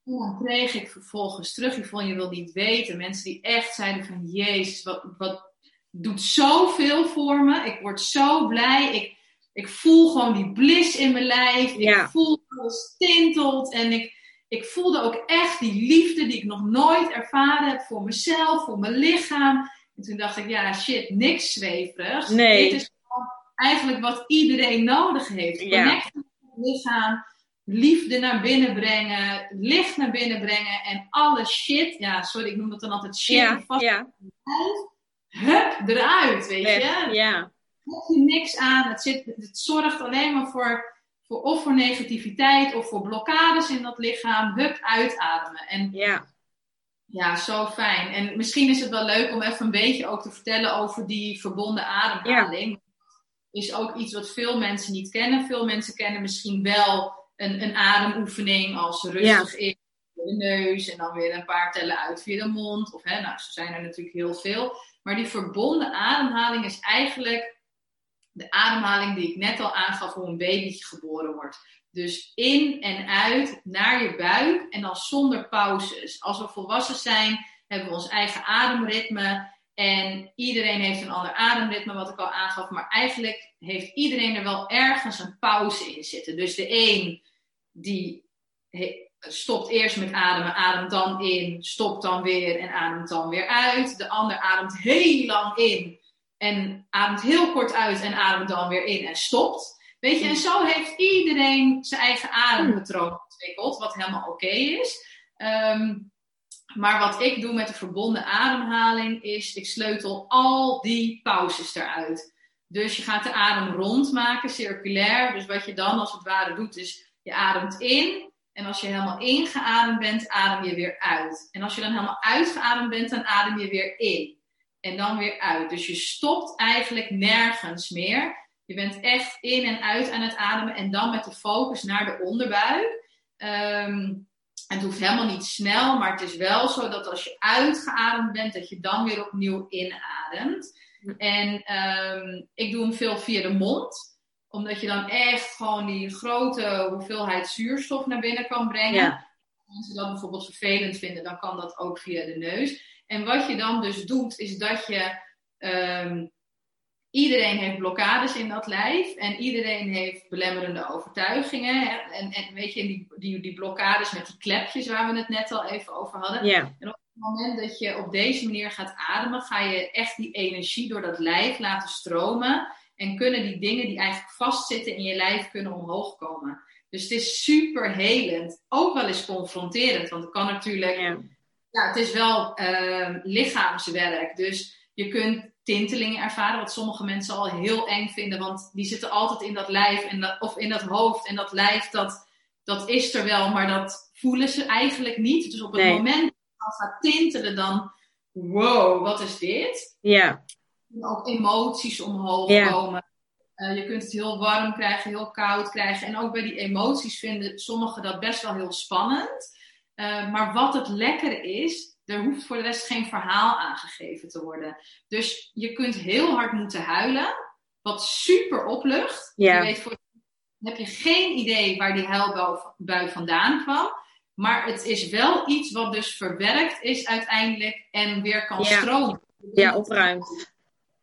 En dan kreeg ik vervolgens terug, Yvonne, je wil niet weten. Mensen die echt zeiden van, jezus, wat, wat doet zoveel voor me. Ik word zo blij. Ik, ik voel gewoon die bliss in mijn lijf. Ja. Ik voel alles tintelt. En ik, ik voelde ook echt die liefde die ik nog nooit ervaren heb voor mezelf, voor mijn lichaam. En toen dacht ik, ja, shit, niks zweverig. Nee. Dit is gewoon eigenlijk wat iedereen nodig heeft. Ja. Connecten met het lichaam, liefde naar binnen brengen, licht naar binnen brengen en alle shit, ja, sorry, ik noem dat dan altijd shit, Ja, vast ja. Hup, eruit, weet Weg. je. Ja. heb je niks aan. Het, zit, het zorgt alleen maar voor, voor of voor negativiteit of voor blokkades in dat lichaam. Hup, uitademen. En Ja. ja, zo fijn. En misschien is het wel leuk om even een beetje ook te vertellen over die verbonden ademhaling. Is ook iets wat veel mensen niet kennen. Veel mensen kennen misschien wel een, een ademoefening als rustig in de neus en dan weer een paar tellen uit via de mond. Of hè, nou, zo zijn er natuurlijk heel veel. Maar die verbonden ademhaling is eigenlijk de ademhaling die ik net al aangaf hoe een babytje geboren wordt. Dus in en uit naar je buik en dan zonder pauzes. Als we volwassen zijn, hebben we ons eigen ademritme. En iedereen heeft een ander ademritme, wat ik al aangaf. Maar eigenlijk heeft iedereen er wel ergens een pauze in zitten. Dus de een die stopt eerst met ademen, ademt dan in, stopt dan weer en ademt dan weer uit. De ander ademt heel lang in en ademt heel kort uit en ademt dan weer in en stopt. Weet je, en zo heeft iedereen zijn eigen adempatroon ontwikkeld, wat helemaal oké is. Ehm, maar wat ik doe met de verbonden ademhaling is, ik sleutel al die pauzes eruit. Dus je gaat de adem rondmaken, circulair. Dus wat je dan als het ware doet, is je ademt in. En als je helemaal ingeademd bent, adem je weer uit. En als je dan helemaal uitgeademd bent, dan adem je weer in. En dan weer uit. Dus je stopt eigenlijk nergens meer. Je bent echt in en uit aan het ademen. En dan met de focus naar de onderbuik. Ehm, het hoeft helemaal niet snel, maar het is wel zo dat als je uitgeademd bent, dat je dan weer opnieuw inademt. En ehm, ik doe hem veel via de mond omdat je dan echt gewoon die grote hoeveelheid zuurstof naar binnen kan brengen. Ja. Als mensen dat bijvoorbeeld vervelend vinden, dan kan dat ook via de neus. En wat je dan dus doet, is dat je. ehm, iedereen heeft blokkades in dat lijf. En iedereen heeft belemmerende overtuigingen. Hè? En, en weet je, die, die, die blokkades met die klepjes waar we het net al even over hadden. En op het moment dat je op deze manier gaat ademen, ga je echt die energie door dat lijf laten stromen. En kunnen die dingen die eigenlijk vastzitten in je lijf kunnen omhoog komen. Dus het is super helend. Ook wel eens confronterend. Want het kan natuurlijk. Ja. Ja, het is wel ehm, lichaamswerk. Dus je kunt tintelingen ervaren. Wat sommige mensen al heel eng vinden. Want die zitten altijd in dat lijf en dat, of in dat hoofd. En dat lijf, dat, dat is er wel. Maar dat voelen ze eigenlijk niet. Dus op het Nee. moment dat het gaat tintelen, dan. Wow, wat is dit? Ja. Kunnen ook emoties omhoog Ja. komen. Eh, je kunt het heel warm krijgen, heel koud krijgen. En ook bij die emoties vinden sommigen dat best wel heel spannend. Eh, maar wat het lekker is, er hoeft voor de rest geen verhaal aangegeven te worden. Dus je kunt heel hard moeten huilen, wat super oplucht. Ja. Je weet voor, heb je geen idee waar die huilbui vandaan kwam. Maar het is wel iets wat dus verwerkt is uiteindelijk en weer kan Ja. stromen. Ja, opruimt.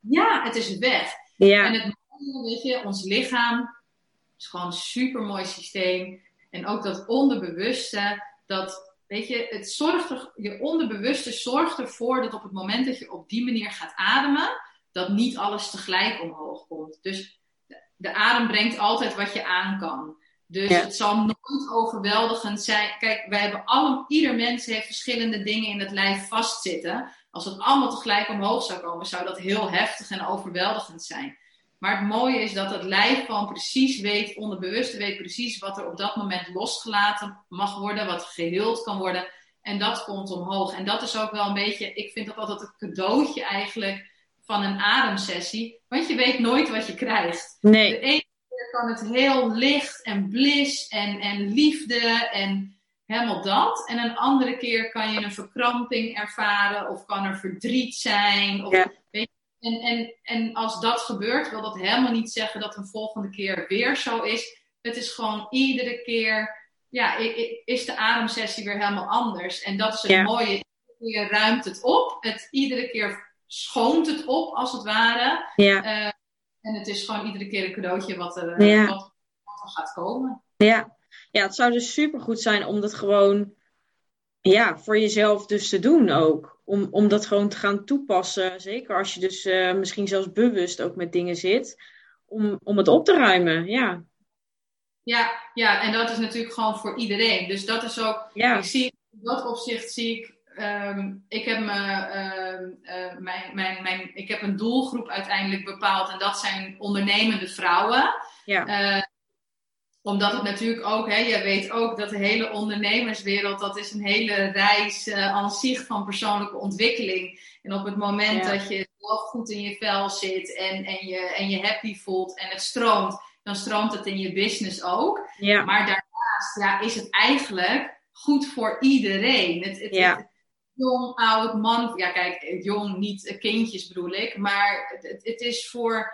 Ja, het is weg. Ja. En het mooie, weet je, ons lichaam is gewoon een super mooi systeem. En ook dat onderbewuste, dat, weet je, het zorgt er, je onderbewuste zorgt ervoor dat op het moment dat je op die manier gaat ademen, dat niet alles tegelijk omhoog komt. Dus de adem brengt altijd wat je aan kan. Dus het zal nooit overweldigend zijn. Kijk, wij hebben alle, ieder mens heeft verschillende dingen in het lijf vastzitten. Als het allemaal tegelijk omhoog zou komen, zou dat heel heftig en overweldigend zijn. Maar het mooie is dat het lijf gewoon precies weet, onderbewust weet precies wat er op dat moment losgelaten mag worden, wat geheeld kan worden. En dat komt omhoog. En dat is ook wel een beetje, ik vind dat altijd het cadeautje eigenlijk van een ademsessie. Want je weet nooit wat je krijgt. Nee. De ene keer kan het heel licht en blis en, en liefde en helemaal dat. En een andere keer kan je een verkramping ervaren of kan er verdriet zijn. Of, Ja. weet je, en, en, en als dat gebeurt, wil dat helemaal niet zeggen dat een volgende keer weer zo is. Het is gewoon iedere keer, ja, is de ademsessie weer helemaal anders. En dat is het Ja. mooie. Iedere keer ruimt het op. Het, iedere keer schoont het op, als het ware. Ja, Eh, en het is gewoon iedere keer een cadeautje wat er, eh, Ja. wat, wat er gaat komen. ja. Ja, het zou dus supergoed zijn om dat gewoon ja, voor jezelf dus te doen ook. Om, om dat gewoon te gaan toepassen. Zeker als je dus eh, misschien zelfs bewust ook met dingen zit. Om, om het op te ruimen. Ja, Ja, ja, en dat is natuurlijk gewoon voor iedereen. Dus dat is ook, ja, ik zie, in dat opzicht zie ik, ehm, ik heb me, ehm, eh, mijn, mijn, mijn, ik heb een doelgroep uiteindelijk bepaald en dat zijn ondernemende vrouwen. ja, Eh, omdat het natuurlijk ook, hè, je weet ook dat de hele ondernemerswereld, dat is een hele reis eh aan zich van persoonlijke ontwikkeling. En op het moment Ja. dat je zelf goed in je vel zit en, en, je, en je happy voelt en het stroomt, dan stroomt het in je business ook. ja, Maar daarnaast ja, is het eigenlijk goed voor iedereen. Het, het, Ja. het- jong, oud, man. Ja, kijk, jong, niet eh, kindjes bedoel ik. Maar het, het, is voor,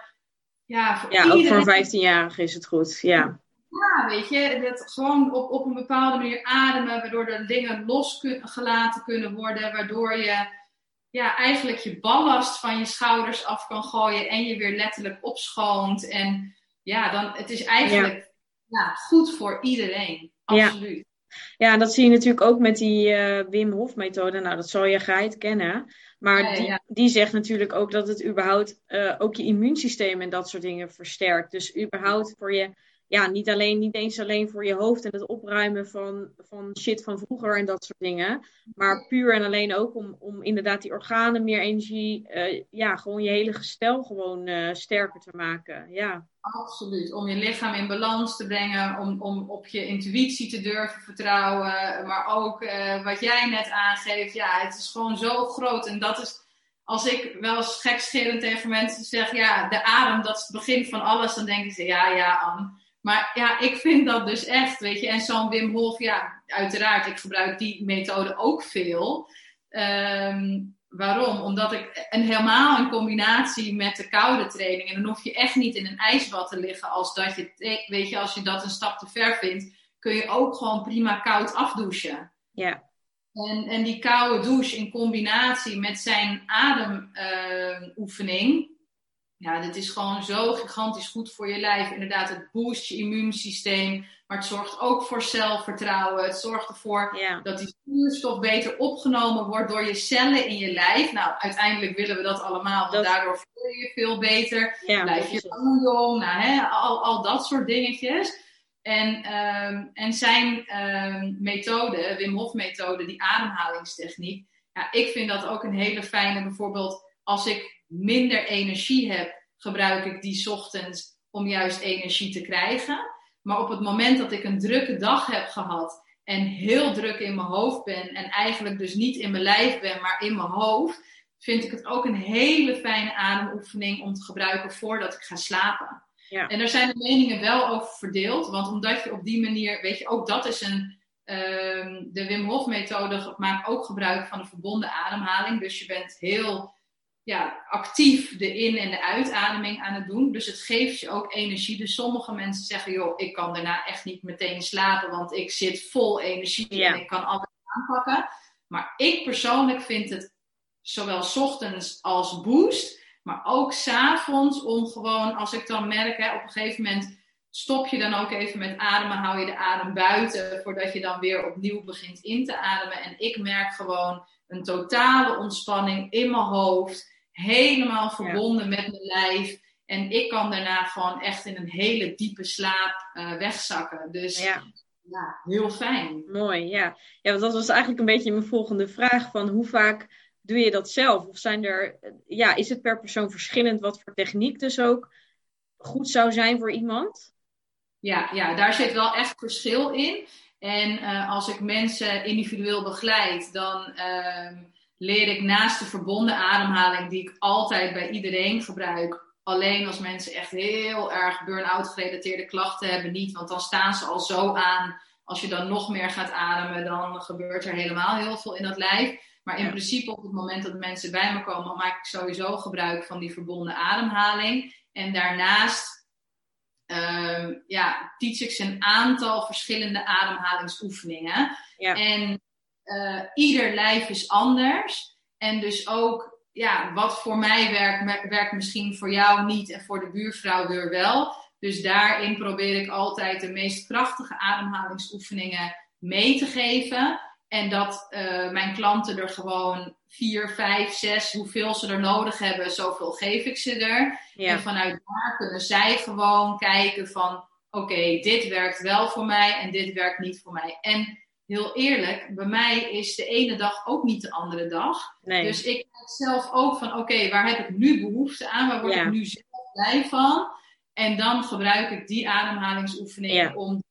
ja, voor ja, ook voor een 15-jarige is het goed. Ja, Ja, weet je, dat gewoon op, op een bepaalde manier ademen, waardoor er dingen losgelaten kunnen worden, waardoor je ja, eigenlijk je ballast van je schouders af kan gooien en je weer letterlijk opschoont. En ja, dan, het is eigenlijk ja. goed voor iedereen. Ja. Absoluut. Ja, en dat zie je natuurlijk ook met die eh, Wim Hof methode. Nou, dat zal je geheid kennen. Maar Ja, die, ja. die zegt natuurlijk ook dat het überhaupt eh, ook je immuunsysteem en dat soort dingen versterkt. Dus überhaupt voor je, ja, niet alleen, niet eens alleen voor je hoofd en het opruimen van, van shit van vroeger en dat soort dingen. Maar puur en alleen ook om, om inderdaad die organen meer energie, eh, ja, gewoon je hele gestel gewoon eh, sterker te maken. Ja, Absoluut. Om je lichaam in balans te brengen, om, om op je intuïtie te durven vertrouwen. Maar ook eh, wat jij net aangeeft, ja, het is gewoon zo groot. En dat is, als ik wel eens gekscherend tegen mensen zeg, ja, de adem, dat is het begin van alles, dan denken ze, ja, ja, Anne. Maar ja, ik vind dat dus echt, weet je. En zo'n Wim Hof, ja, uiteraard, ik gebruik die methode ook veel. Ehm, waarom? Omdat ik en helemaal in combinatie met de koude training. En dan hoef je echt niet in een ijsbad te liggen als dat je, weet je, als je dat een stap te ver vindt, kun je ook gewoon prima koud afdouchen. ja, En, en die koude douche in combinatie met zijn ademoefening. Ja, dit is gewoon zo gigantisch goed voor je lijf. Inderdaad, het boost je immuunsysteem. Maar het zorgt ook voor zelfvertrouwen. Het zorgt ervoor ja, dat die zuurstof beter opgenomen wordt door je cellen in je lijf. Nou, uiteindelijk willen we dat allemaal, want Dat- daardoor voel je je veel beter. ja. Blijf dat je lang jong, nou, hè, al, al dat soort dingetjes. En, ehm, en zijn ehm, methode, Wim Hof methode, die ademhalingstechniek. Ja, ik vind dat ook een hele fijne, bijvoorbeeld als ik minder energie heb, gebruik ik die ochtends om juist energie te krijgen. Maar op het moment dat ik een drukke dag heb gehad en heel druk in mijn hoofd ben en eigenlijk dus niet in mijn lijf ben, maar in mijn hoofd, vind ik het ook een hele fijne ademoefening om te gebruiken voordat ik ga slapen. Ja. En daar zijn de meningen wel over verdeeld, want omdat je op die manier, weet je, ook dat is een, ehm, de Wim Hof methode maakt ook gebruik van een verbonden ademhaling. Dus je bent heel ja, actief de in- en de uitademing aan het doen. Dus het geeft je ook energie. Dus sommige mensen zeggen, joh, ik kan daarna echt niet meteen slapen, want ik zit vol energie Ja. en ik kan alles aanpakken. Maar ik persoonlijk vind het zowel 's ochtends als boost, maar ook 's avonds om gewoon, als ik dan merk, hè, op een gegeven moment stop je dan ook even met ademen, hou je de adem buiten, voordat je dan weer opnieuw begint in te ademen. En ik merk gewoon een totale ontspanning in mijn hoofd, helemaal verbonden met mijn lijf. En ik kan daarna gewoon echt in een hele diepe slaap uh, wegzakken. Dus ja. ja. heel fijn. Mooi, ja. Ja, want dat was eigenlijk een beetje mijn volgende vraag. Van hoe vaak doe je dat zelf? Of zijn er, ja, is het per persoon verschillend wat voor techniek dus ook goed zou zijn voor iemand? Ja, ja daar zit wel echt verschil in. En uh, als ik mensen individueel begeleid, dan uh, leer ik naast de verbonden ademhaling, die ik altijd bij iedereen gebruik, alleen als mensen echt heel erg burn-out gerelateerde klachten hebben, niet. Want dan staan ze al zo aan. Als je dan nog meer gaat ademen, dan gebeurt er helemaal heel veel in dat lijf. Maar in principe op het moment dat mensen bij me komen, maak ik sowieso gebruik van die verbonden ademhaling. En daarnaast uh, ja, teach ik ze een aantal verschillende ademhalingsoefeningen. Ja. En uh, ieder lijf is anders. En dus ook ja, wat voor mij werkt, werkt misschien voor jou niet en voor de buurvrouw weer wel. Dus daarin probeer ik altijd de meest krachtige ademhalingsoefeningen mee te geven. En dat uh, mijn klanten er gewoon vier, vijf, zes, hoeveel ze er nodig hebben, zoveel geef ik ze er. En vanuit daar kunnen zij gewoon kijken van, oké, dit werkt wel voor mij en dit werkt niet voor mij. En heel eerlijk, bij mij is de ene dag ook niet de andere dag. Nee. Dus ik zelf ook van, oké, waar heb ik nu behoefte aan? Waar word ik nu zelf blij van? En dan gebruik ik die ademhalingsoefeningen om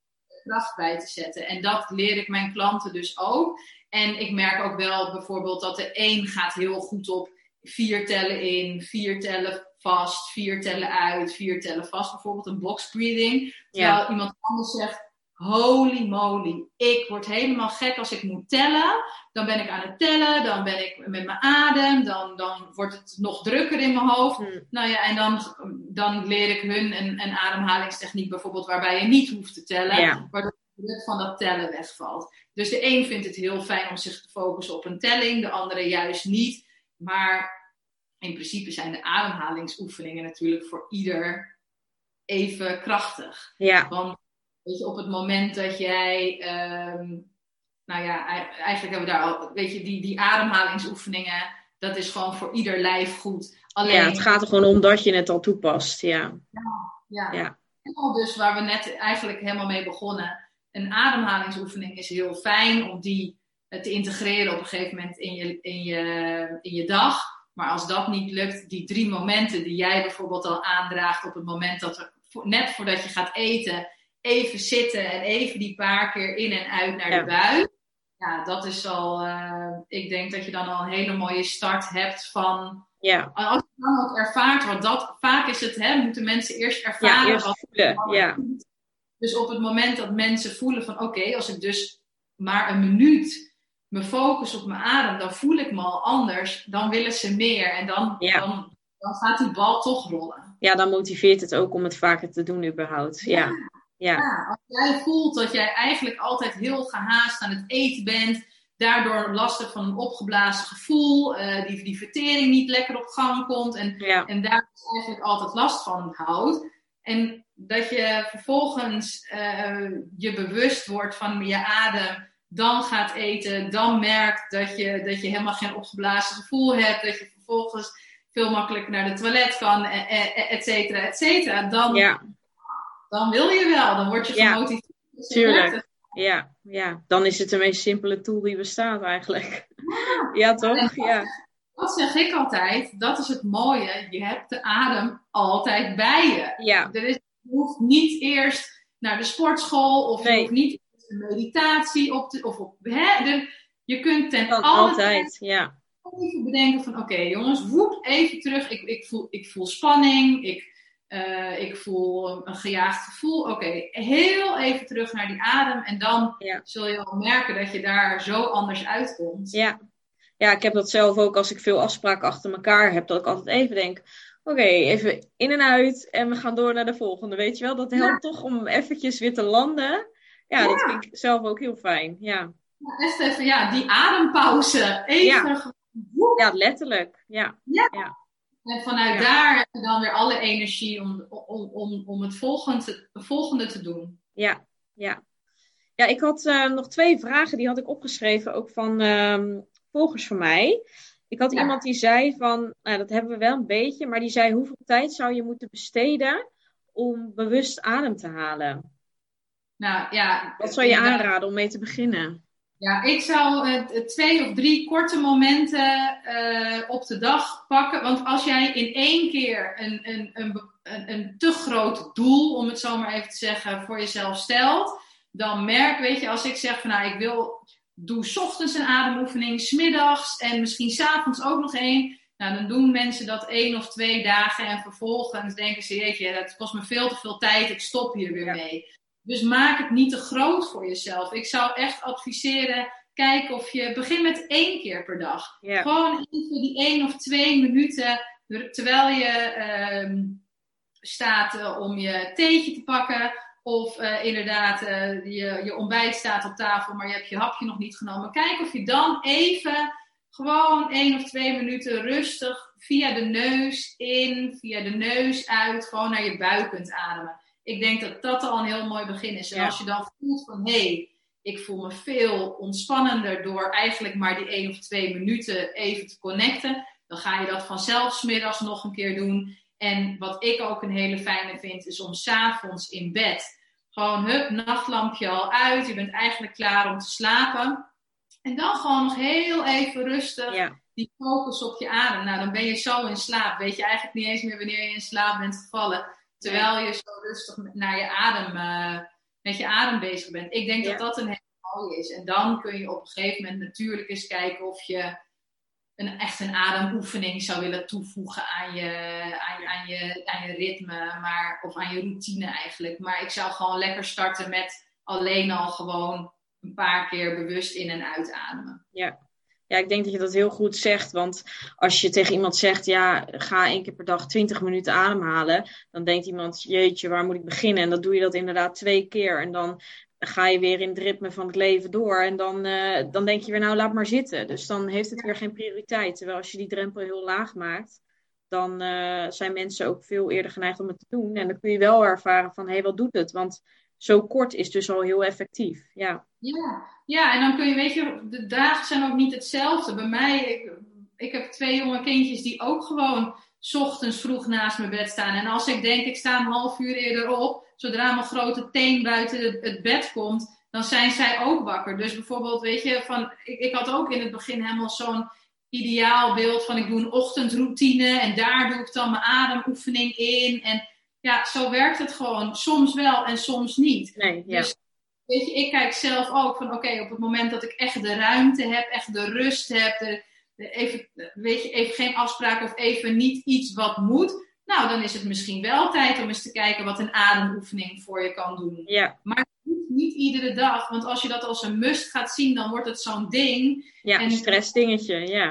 kracht bij te zetten. En dat leer ik mijn klanten dus ook. En ik merk ook wel bijvoorbeeld dat de een gaat heel goed op vier tellen in, vier tellen vast, vier tellen uit, vier tellen vast. Bijvoorbeeld een box breathing. Terwijl iemand anders zegt, holy moly, ik word helemaal gek als ik moet tellen. Dan ben ik aan het tellen, dan ben ik met mijn adem, dan, dan wordt het nog drukker in mijn hoofd. Hmm. Nou ja, en dan, dan leer ik hun een, een ademhalingstechniek bijvoorbeeld waarbij je niet hoeft te tellen, waardoor de druk van dat tellen wegvalt. Dus de een vindt het heel fijn om zich te focussen op een telling, de andere juist niet. Maar in principe zijn de ademhalingsoefeningen natuurlijk voor ieder even krachtig. Ja. Want Weet je, op het moment dat jij, um, nou ja, eigenlijk hebben we daar al, weet je, die, die ademhalingsoefeningen, dat is gewoon voor ieder lijf goed. Alleen, ja, het gaat er gewoon om dat je het al toepast, ja. Ja, ja. ja. Dus waar we net eigenlijk helemaal mee begonnen. Een ademhalingsoefening is heel fijn om die te integreren op een gegeven moment in je, in je, in je dag. Maar als dat niet lukt, die drie momenten die jij bijvoorbeeld al aandraagt op het moment dat er, net voordat je gaat eten, even zitten en even die paar keer in en uit naar de buik. Ja, dat is al, uh, ik denk dat je dan al een hele mooie start hebt van. Ja. Als je dan ook ervaart, want dat, vaak is het, hè, moeten mensen eerst ervaren. Ja, eerst wat, voelen. ja. Dus op het moment dat mensen voelen van oké, als ik dus maar een minuut me focus op mijn adem, dan voel ik me al anders. Dan willen ze meer en dan, dan, dan gaat die bal toch rollen. Ja, dan motiveert het ook om het vaker te doen überhaupt. ja. Ja. als jij voelt dat jij eigenlijk altijd heel gehaast aan het eten bent, daardoor lastig van een opgeblazen gevoel, uh, die, die vertering niet lekker op gang komt en, en daar dus eigenlijk altijd last van houdt. En dat je vervolgens uh, je bewust wordt van je adem, dan gaat eten, dan merkt dat je, dat je helemaal geen opgeblazen gevoel hebt, dat je vervolgens veel makkelijker naar de toilet kan, et cetera, et cetera. Dan, ja dan wil je wel, dan word je gemotiveerd. Ja, tuurlijk. Ja, ja, dan is het de meest simpele tool die bestaat eigenlijk. Ja, toch? Ja. Dat zeg ik altijd, dat is het mooie. Je hebt de adem altijd bij je. Ja. Er is, je hoeft niet eerst naar de sportschool of je hoeft niet een meditatie op te, of op, hè, je kunt ten alle altijd, ja. even bedenken van oké jongens, woep even terug. Ik, ik, voel, ik voel spanning, ik, uh, ik voel een gejaagd gevoel. Oké, heel even terug naar die adem. En dan zul je al merken dat je daar zo anders uitkomt. Ja. ja, ik heb dat zelf ook als ik veel afspraken achter elkaar heb. Dat ik altijd even denk, oké, even in en uit. En we gaan door naar de volgende. Weet je wel, dat helpt toch om eventjes weer te landen. Ja, dat vind ik zelf ook heel fijn. Ja. ja echt even, ja, die adempauze. Even. Ja, letterlijk. Ja. ja. En vanuit daar dan weer alle energie om, om, om, om het volgende, volgende te doen. Ja, ja. Ja, ik had uh, nog twee vragen, die had ik opgeschreven, ook van um, volgers van mij. Ik had iemand die zei van, nou dat hebben we wel een beetje, maar die zei hoeveel tijd zou je moeten besteden om bewust adem te halen? Nou ja. Wat zou je aanraden om mee te beginnen? Ja, ik zou uh, twee of drie korte momenten uh, op de dag pakken. Want als jij in één keer een, een, een, een, een te groot doel, om het zo maar even te zeggen, voor jezelf stelt, dan merk, weet je, als ik zeg van nou, ik wil, doe ochtends een ademoefening, smiddags en misschien s'avonds ook nog één. Nou, dan doen mensen dat één of twee dagen en vervolgens denken ze, jeetje, dat kost me veel te veel tijd, ik stop hier weer mee. Dus maak het niet te groot voor jezelf. Ik zou echt adviseren, kijk of je begin met één keer per dag. Gewoon even die één of twee minuten, terwijl je uh, staat uh, om je theetje te pakken. Of uh, inderdaad, uh, je, je ontbijt staat op tafel, maar je hebt je hapje nog niet genomen. Kijk of je dan even gewoon één of twee minuten rustig via de neus in, via de neus uit, gewoon naar je buik kunt ademen ik denk dat dat al een heel mooi begin is. En als je dan voelt van hé, hey, ik voel me veel ontspannender door eigenlijk maar die één of twee minuten even te connecten, dan ga je dat vanzelf smiddags nog een keer doen. En wat ik ook een hele fijne vind, is om s'avonds in bed gewoon hup, nachtlampje al uit. Je bent eigenlijk klaar om te slapen. En dan gewoon nog heel even rustig die focus op je adem. Nou, dan ben je zo in slaap. Weet je eigenlijk niet eens meer wanneer je in slaap bent gevallen. Terwijl je zo rustig naar je adem, uh, met je adem bezig bent. Ik denk dat dat een hele mooie is. En dan kun je op een gegeven moment natuurlijk eens kijken of je een, echt een ademoefening zou willen toevoegen aan je, aan, aan, je, aan je ritme maar, of aan je routine eigenlijk. Maar ik zou gewoon lekker starten met alleen al gewoon een paar keer bewust in- en uitademen. Ja, ja, ik denk dat je dat heel goed zegt. Want als je tegen iemand zegt, ja, ga één keer per dag 20 minuten ademhalen. Dan denkt iemand, jeetje, waar moet ik beginnen? En dan doe je dat inderdaad twee keer. En dan ga je weer in het ritme van het leven door. En dan, uh, dan denk je weer, nou, laat maar zitten. Dus dan heeft het weer geen prioriteit. Terwijl als je die drempel heel laag maakt, dan uh, zijn mensen ook veel eerder geneigd om het te doen. En dan kun je wel ervaren van, hé, hey, wat doet het? Want zo kort is dus al heel effectief. Ja. ja, ja, en dan kun je, weet je, de dagen zijn ook niet hetzelfde. Bij mij, ik, ik heb twee jonge kindjes die ook gewoon s ochtends vroeg naast mijn bed staan. En als ik denk, ik sta een half uur eerder op, zodra mijn grote teen buiten het, het bed komt, dan zijn zij ook wakker. Dus bijvoorbeeld, weet je, van, ik, ik had ook in het begin helemaal zo'n ideaal beeld van ik doe een ochtendroutine en daar doe ik dan mijn ademoefening in. En ja, zo werkt het gewoon. Soms wel en soms niet. Nee, ja. Dus weet je, ik kijk zelf ook van oké, op het moment dat ik echt de ruimte heb, echt de rust heb, de, even, weet je, even geen afspraak of even niet iets wat moet. Nou, dan is het misschien wel tijd om eens te kijken wat een ademoefening voor je kan doen. Ja. Maar niet iedere dag, want als je dat als een must gaat zien, dan wordt het zo'n ding. Ja, een stressdingetje, ja.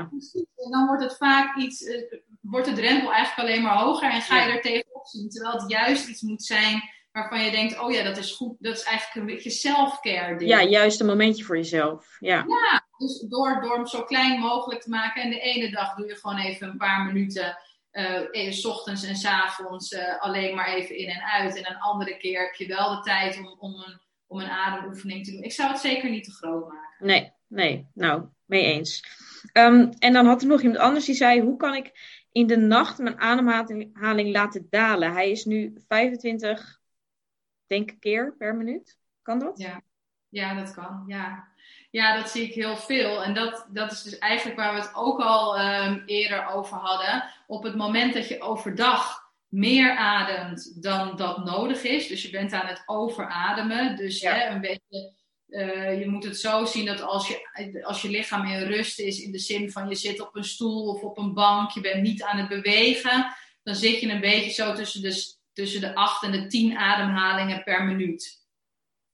En dan wordt het vaak iets, uh, wordt de drempel eigenlijk alleen maar hoger en ga je er tegenop zien. Terwijl het juist iets moet zijn waarvan je denkt, oh ja, dat is goed, dat is eigenlijk een beetje self-care. Ja, juist een momentje voor jezelf. Ja, ja dus door, door hem zo klein mogelijk te maken. En de ene dag doe je gewoon even een paar minuten, uh, s ochtends en s avonds, uh, alleen maar even in en uit. En een andere keer heb je wel de tijd om, om, een, om een ademoefening te doen. Ik zou het zeker niet te groot maken. Nee, nee, nou, mee eens. Um, en dan had er nog iemand anders die zei, hoe kan ik in de nacht mijn ademhaling laten dalen? Hij is nu 25 denk keer per minuut. Kan dat? Ja, ja dat kan. Ja. ja, dat zie ik heel veel. En dat, dat is dus eigenlijk waar we het ook al um, eerder over hadden. Op het moment dat je overdag meer ademt dan dat nodig is. Dus je bent aan het overademen. Dus ja. hè, een beetje, uh, je moet het zo zien dat als je, als je lichaam in rust is, in de zin van je zit op een stoel of op een bank, je bent niet aan het bewegen, dan zit je een beetje zo tussen de tussen de 8 en de 10 ademhalingen per minuut.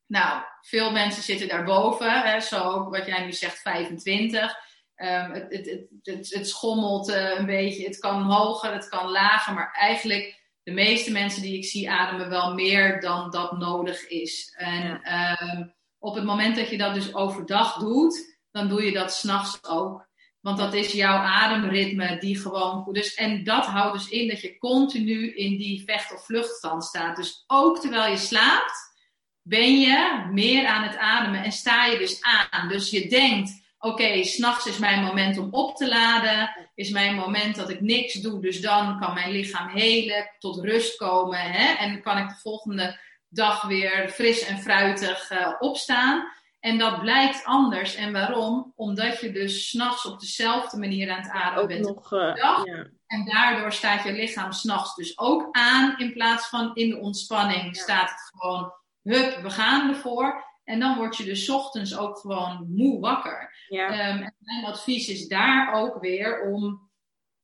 Nou, veel mensen zitten daarboven, hè, zo wat jij nu zegt 25. Um, het, het, het, het, schommelt uh, een beetje, het kan hoger, het kan lager, maar eigenlijk de meeste mensen die ik zie ademen wel meer dan dat nodig is. En um, op het moment dat je dat dus overdag doet, dan doe je dat s'nachts ook. Want dat is jouw ademritme die gewoon goed is. En dat houdt dus in dat je continu in die vecht- of vluchtstand staat. Dus ook terwijl je slaapt, ben je meer aan het ademen en sta je dus aan. Dus je denkt, oké, s s'nachts is mijn moment om op te laden, is mijn moment dat ik niks doe, dus dan kan mijn lichaam helen, tot rust komen hè? en kan ik de volgende dag weer fris en fruitig uh, opstaan. En dat blijkt anders. En waarom? Omdat je dus s'nachts op dezelfde manier aan het ademen bent. Nog, uh, ja. En daardoor staat je lichaam s'nachts dus ook aan. In plaats van in de ontspanning staat het gewoon, hup, we gaan ervoor. En dan word je dus ochtends ook gewoon moe wakker. Ja. Um, en mijn advies is daar ook weer om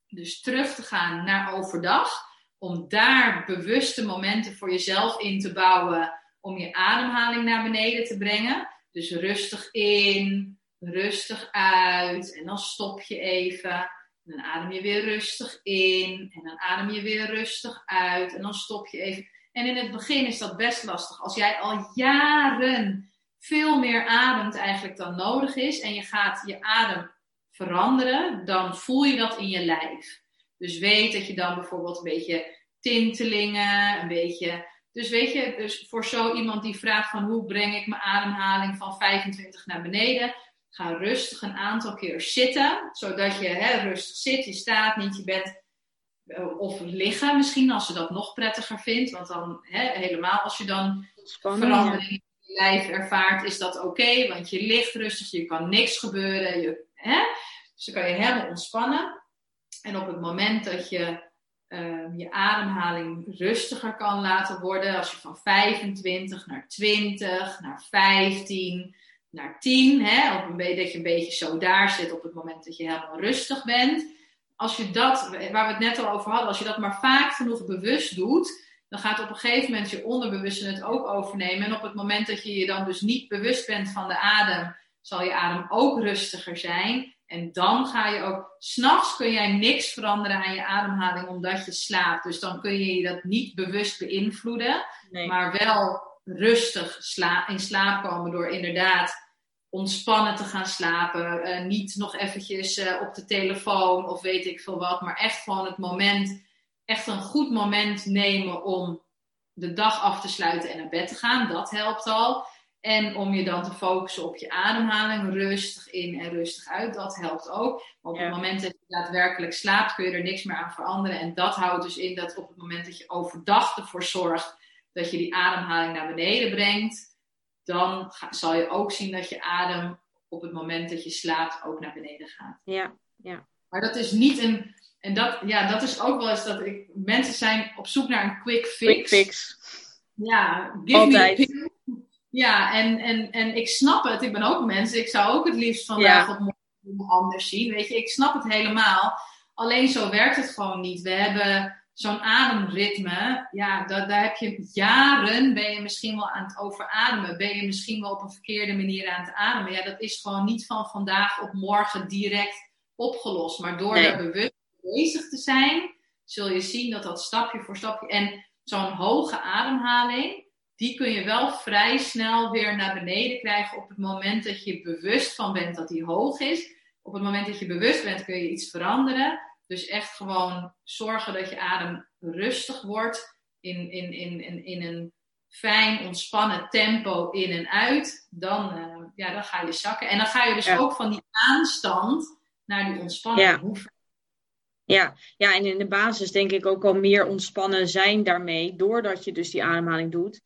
dus terug te gaan naar overdag. Om daar bewuste momenten voor jezelf in te bouwen. Om je ademhaling naar beneden te brengen. Dus rustig in, rustig uit. En dan stop je even. En dan adem je weer rustig in. En dan adem je weer rustig uit. En dan stop je even. En in het begin is dat best lastig. Als jij al jaren veel meer ademt eigenlijk dan nodig is. En je gaat je adem veranderen. Dan voel je dat in je lijf. Dus weet dat je dan bijvoorbeeld een beetje tintelingen, een beetje dus weet je, dus voor zo iemand die vraagt van hoe breng ik mijn ademhaling van 25 naar beneden, ga rustig een aantal keer zitten, zodat je hè, rustig zit, je staat niet, je bent eh, of liggen misschien als je dat nog prettiger vindt, want dan hè, helemaal als je dan verandering in je lijf ervaart, is dat oké, want je ligt rustig, je kan niks gebeuren, je, hè? dus dan kan je helemaal ontspannen. En op het moment dat je Ehm, je ademhaling rustiger kan laten worden. Als je van 25 naar 20, naar 15, naar 10, hè, op een dat je een beetje zo daar zit op het moment dat je helemaal rustig bent. Als je dat, waar we het net al over hadden, als je dat maar vaak genoeg bewust doet, dan gaat op een gegeven moment je onderbewuste het ook overnemen. En op het moment dat je je dan dus niet bewust bent van de adem, zal je adem ook rustiger zijn. En dan ga je ook, s'nachts kun jij niks veranderen aan je ademhaling omdat je slaapt. Dus dan kun je je dat niet bewust beïnvloeden, maar wel rustig sla in slaap komen door inderdaad ontspannen te gaan slapen. Uh, niet nog eventjes uh, op de telefoon of weet ik veel wat, maar echt gewoon het moment, echt een goed moment nemen om de dag af te sluiten en naar bed te gaan. Dat helpt al. En om je dan te focussen op je ademhaling, rustig in en rustig uit, dat helpt ook. Maar op het moment dat je daadwerkelijk slaapt, kun je er niks meer aan veranderen. En dat houdt dus in dat op het moment dat je overdag ervoor zorgt dat je die ademhaling naar beneden brengt, dan zal je ook zien dat je adem op het moment dat je slaapt ook naar beneden gaat. Ja, ja. Maar dat is niet een. En dat, ja, dat is ook wel eens dat ik. Mensen zijn op zoek naar een quick fix. Quick fix. Ja, give Altijd. me ja, en, en, en ik snap het. Ik ben ook een mens. Ik zou ook het liefst vandaag ja. op morgen anders zien. Weet je, ik snap het helemaal. Alleen zo werkt het gewoon niet. We hebben zo'n ademritme. Ja, daar, daar heb je jaren ben je misschien wel aan het overademen. Ben je misschien wel op een verkeerde manier aan het ademen. Ja, dat is gewoon niet van vandaag op morgen direct opgelost. Maar door er bewust bezig te zijn, zul je zien dat dat stapje voor stapje. En zo'n hoge ademhaling die kun je wel vrij snel weer naar beneden krijgen op het moment dat je bewust van bent dat die hoog is. Op het moment dat je bewust bent kun je iets veranderen. Dus echt gewoon zorgen dat je adem rustig wordt in, in, in, in, in een fijn, ontspannen tempo in en uit. Dan, uh, ja, dan ga je zakken. En dan ga je dus ook van die aanstand naar die ontspanning. Ja. Ja, ja, en in de basis denk ik ook al meer ontspannen zijn daarmee, doordat je dus die ademhaling doet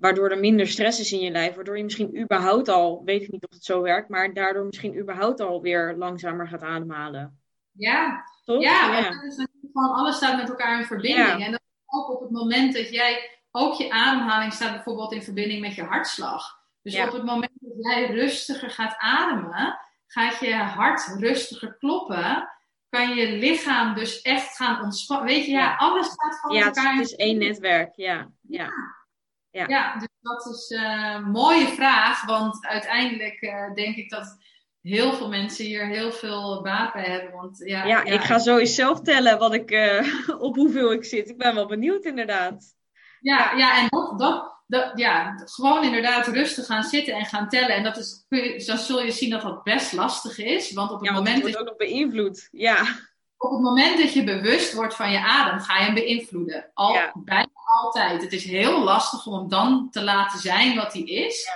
waardoor er minder stress is in je lijf, waardoor je misschien überhaupt al, weet ik niet of het zo werkt, maar daardoor misschien überhaupt al weer langzamer gaat ademhalen. Ja, Toch? ja, ja. Is alles staat met elkaar in verbinding. En dat ook op het moment dat jij, ook je ademhaling staat bijvoorbeeld in verbinding met je hartslag. Dus op het moment dat jij rustiger gaat ademen, gaat je hart rustiger kloppen kan je lichaam dus echt gaan ontspannen. Weet je, ja, alles staat van elkaar. Ja, het is één netwerk, ja. ja. Ja. ja, dus dat is een mooie vraag, want uiteindelijk uh, denk ik dat heel veel mensen hier heel veel baat bij hebben. Want, ja, ja, ja ik ga zo eens zelf tellen wat ik, uh, op hoeveel ik zit. Ik ben wel benieuwd inderdaad. Ja, ja. en dat, dat, dat, ja, gewoon inderdaad rustig gaan zitten en gaan tellen. En dat is, dan zul je zien dat dat best lastig is. Want op het ja, moment. wordt ook nog beïnvloed. Ja. Op het moment dat je bewust wordt van je adem, ga je hem beïnvloeden. Al. Bijna altijd. Het is heel lastig om hem dan te laten zijn wat hij is.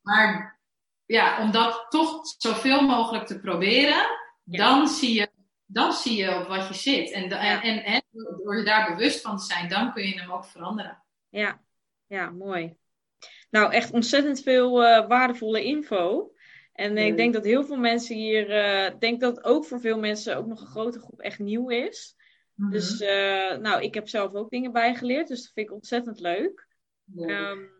Maar ja, om dat toch zoveel mogelijk te proberen, dan, zie je, dan zie je op wat je zit. En, en, en, door je daar bewust van te zijn, dan kun je hem ook veranderen. Ja, ja mooi. Nou, echt ontzettend veel uh, waardevolle info. En ik denk dat heel veel mensen hier, uh, denk dat ook voor veel mensen ook nog een grote groep echt nieuw is. Mhm. Dus uh, nou, ik heb zelf ook dingen bijgeleerd, dus dat vind ik ontzettend leuk. Um,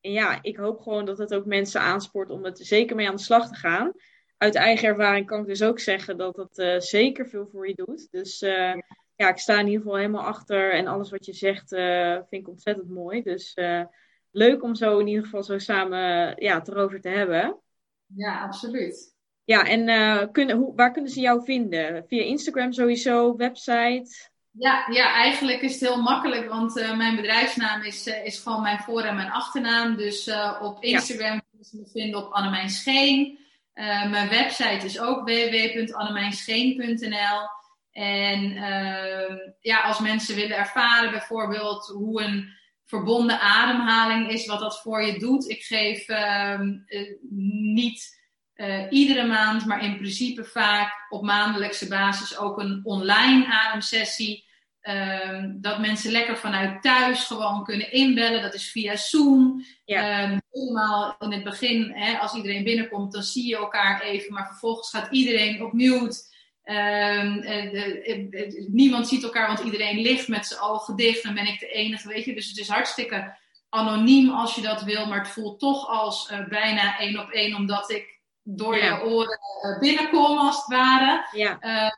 en ja, ik hoop gewoon dat het ook mensen aanspoort om er zeker mee aan de slag te gaan. Uit eigen ervaring kan ik dus ook zeggen dat het uh, zeker veel voor je doet. Dus uh, ja, ik sta in ieder geval helemaal achter en alles wat je zegt vind ik ontzettend mooi. Dus leuk om zo in ieder geval zo samen ja, het erover te hebben. Ja, absoluut. Ja, en kunnen, hoe, waar kunnen ze jou vinden? Via Instagram sowieso, website? Ja, ja, eigenlijk is het heel makkelijk, want uh, mijn bedrijfsnaam is, uh, is gewoon mijn voor- en mijn achternaam. Dus op Instagram ja. kunnen ze me vinden op Annemijn Scheen. mijn website is ook www.annemijnscheen.nl. En ehm, ja, als mensen willen ervaren bijvoorbeeld hoe een verbonden ademhaling is, wat dat voor je doet. Ik geef ehm, niet uh, iedere maand, maar in principe vaak op maandelijkse basis ook een online ademsessie. Um, dat mensen lekker vanuit thuis gewoon kunnen inbellen. Dat is via Zoom. Ja. Um, helemaal in het begin, hè, als iedereen binnenkomt, dan zie je elkaar even. Maar vervolgens gaat iedereen op mute. Um, uh, niemand ziet elkaar, want iedereen ligt met zijn ogen dicht. Dan ben ik de enige, weet je. Dus het is hartstikke anoniem als je dat wil. Maar het voelt toch als uh, bijna één op één, omdat ik door je oren uh, binnenkomen, als het ware. Ja. Uh,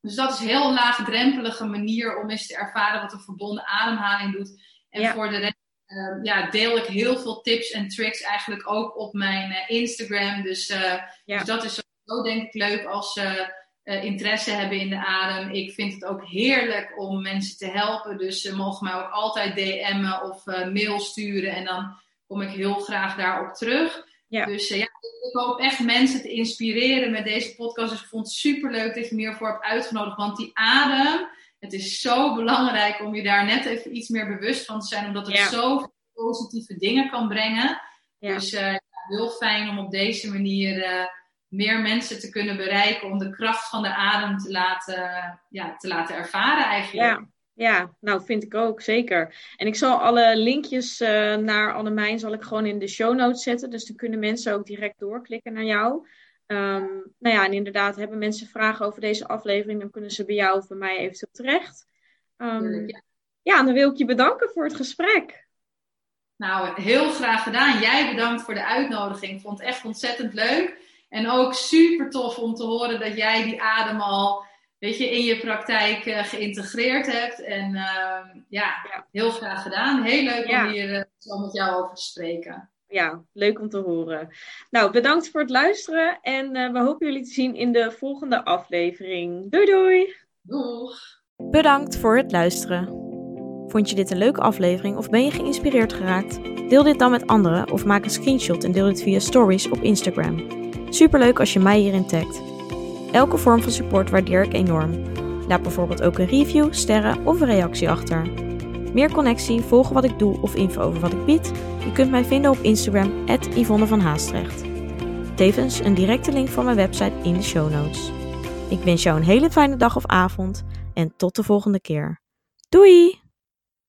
dus dat is een heel laagdrempelige manier om eens te ervaren wat een verbonden ademhaling doet. En voor de rest uh, ja, deel ik heel veel tips en tricks eigenlijk ook op mijn uh, Instagram. Dus, dus, dat is zo denk ik leuk als ze interesse hebben in de adem. Ik vind het ook heerlijk om mensen te helpen. Dus ze mogen mij ook altijd DM'en of mail sturen. En dan kom ik heel graag daarop terug. Ja. Dus ja, ik hoop echt mensen te inspireren met deze podcast. Dus ik vond het super leuk dat je me hiervoor hebt uitgenodigd. Want die adem, het is zo belangrijk om je daar net even iets meer bewust van te zijn. Omdat het ja. zoveel positieve dingen kan brengen. Dus uh, heel fijn om op deze manier uh, meer mensen te kunnen bereiken. Om de kracht van de adem te laten, ja, te laten ervaren eigenlijk. Ja. Ja, nou vind ik ook, zeker. En ik zal alle linkjes uh, naar Annemijn zal ik gewoon in de show notes zetten. Dus dan kunnen mensen ook direct doorklikken naar jou. Um, nou ja, en inderdaad, hebben mensen vragen over deze aflevering, dan kunnen ze bij jou of bij mij eventueel terecht. Um, ja. ja, en dan wil ik je bedanken voor het gesprek. Nou, heel graag gedaan. Jij bedankt voor de uitnodiging. Ik vond het echt ontzettend leuk. En ook super tof om te horen dat jij die adem al weet je, in je praktijk uh, geïntegreerd hebt. En uh, ja, heel graag gedaan. Heel leuk om hier uh, zo met jou over te spreken. Ja, leuk om te horen. Nou, bedankt voor het luisteren en we hopen jullie te zien in de volgende aflevering. Doei doei! Doeg! Bedankt voor het luisteren. Vond je dit een leuke aflevering of ben je geïnspireerd geraakt? Deel dit dan met anderen of maak een screenshot en deel dit via stories op Instagram. Superleuk als je mij hierin tagt. Elke vorm van support waardeer ik enorm. Laat bijvoorbeeld ook een review, sterren of een reactie achter. Meer connectie, volgen wat ik doe of info over wat ik bied? Je kunt mij vinden op Instagram, Yvonne van Haastrecht. Tevens een directe link voor mijn website in de show notes. Ik wens jou een hele fijne dag of avond en tot de volgende keer. Doei!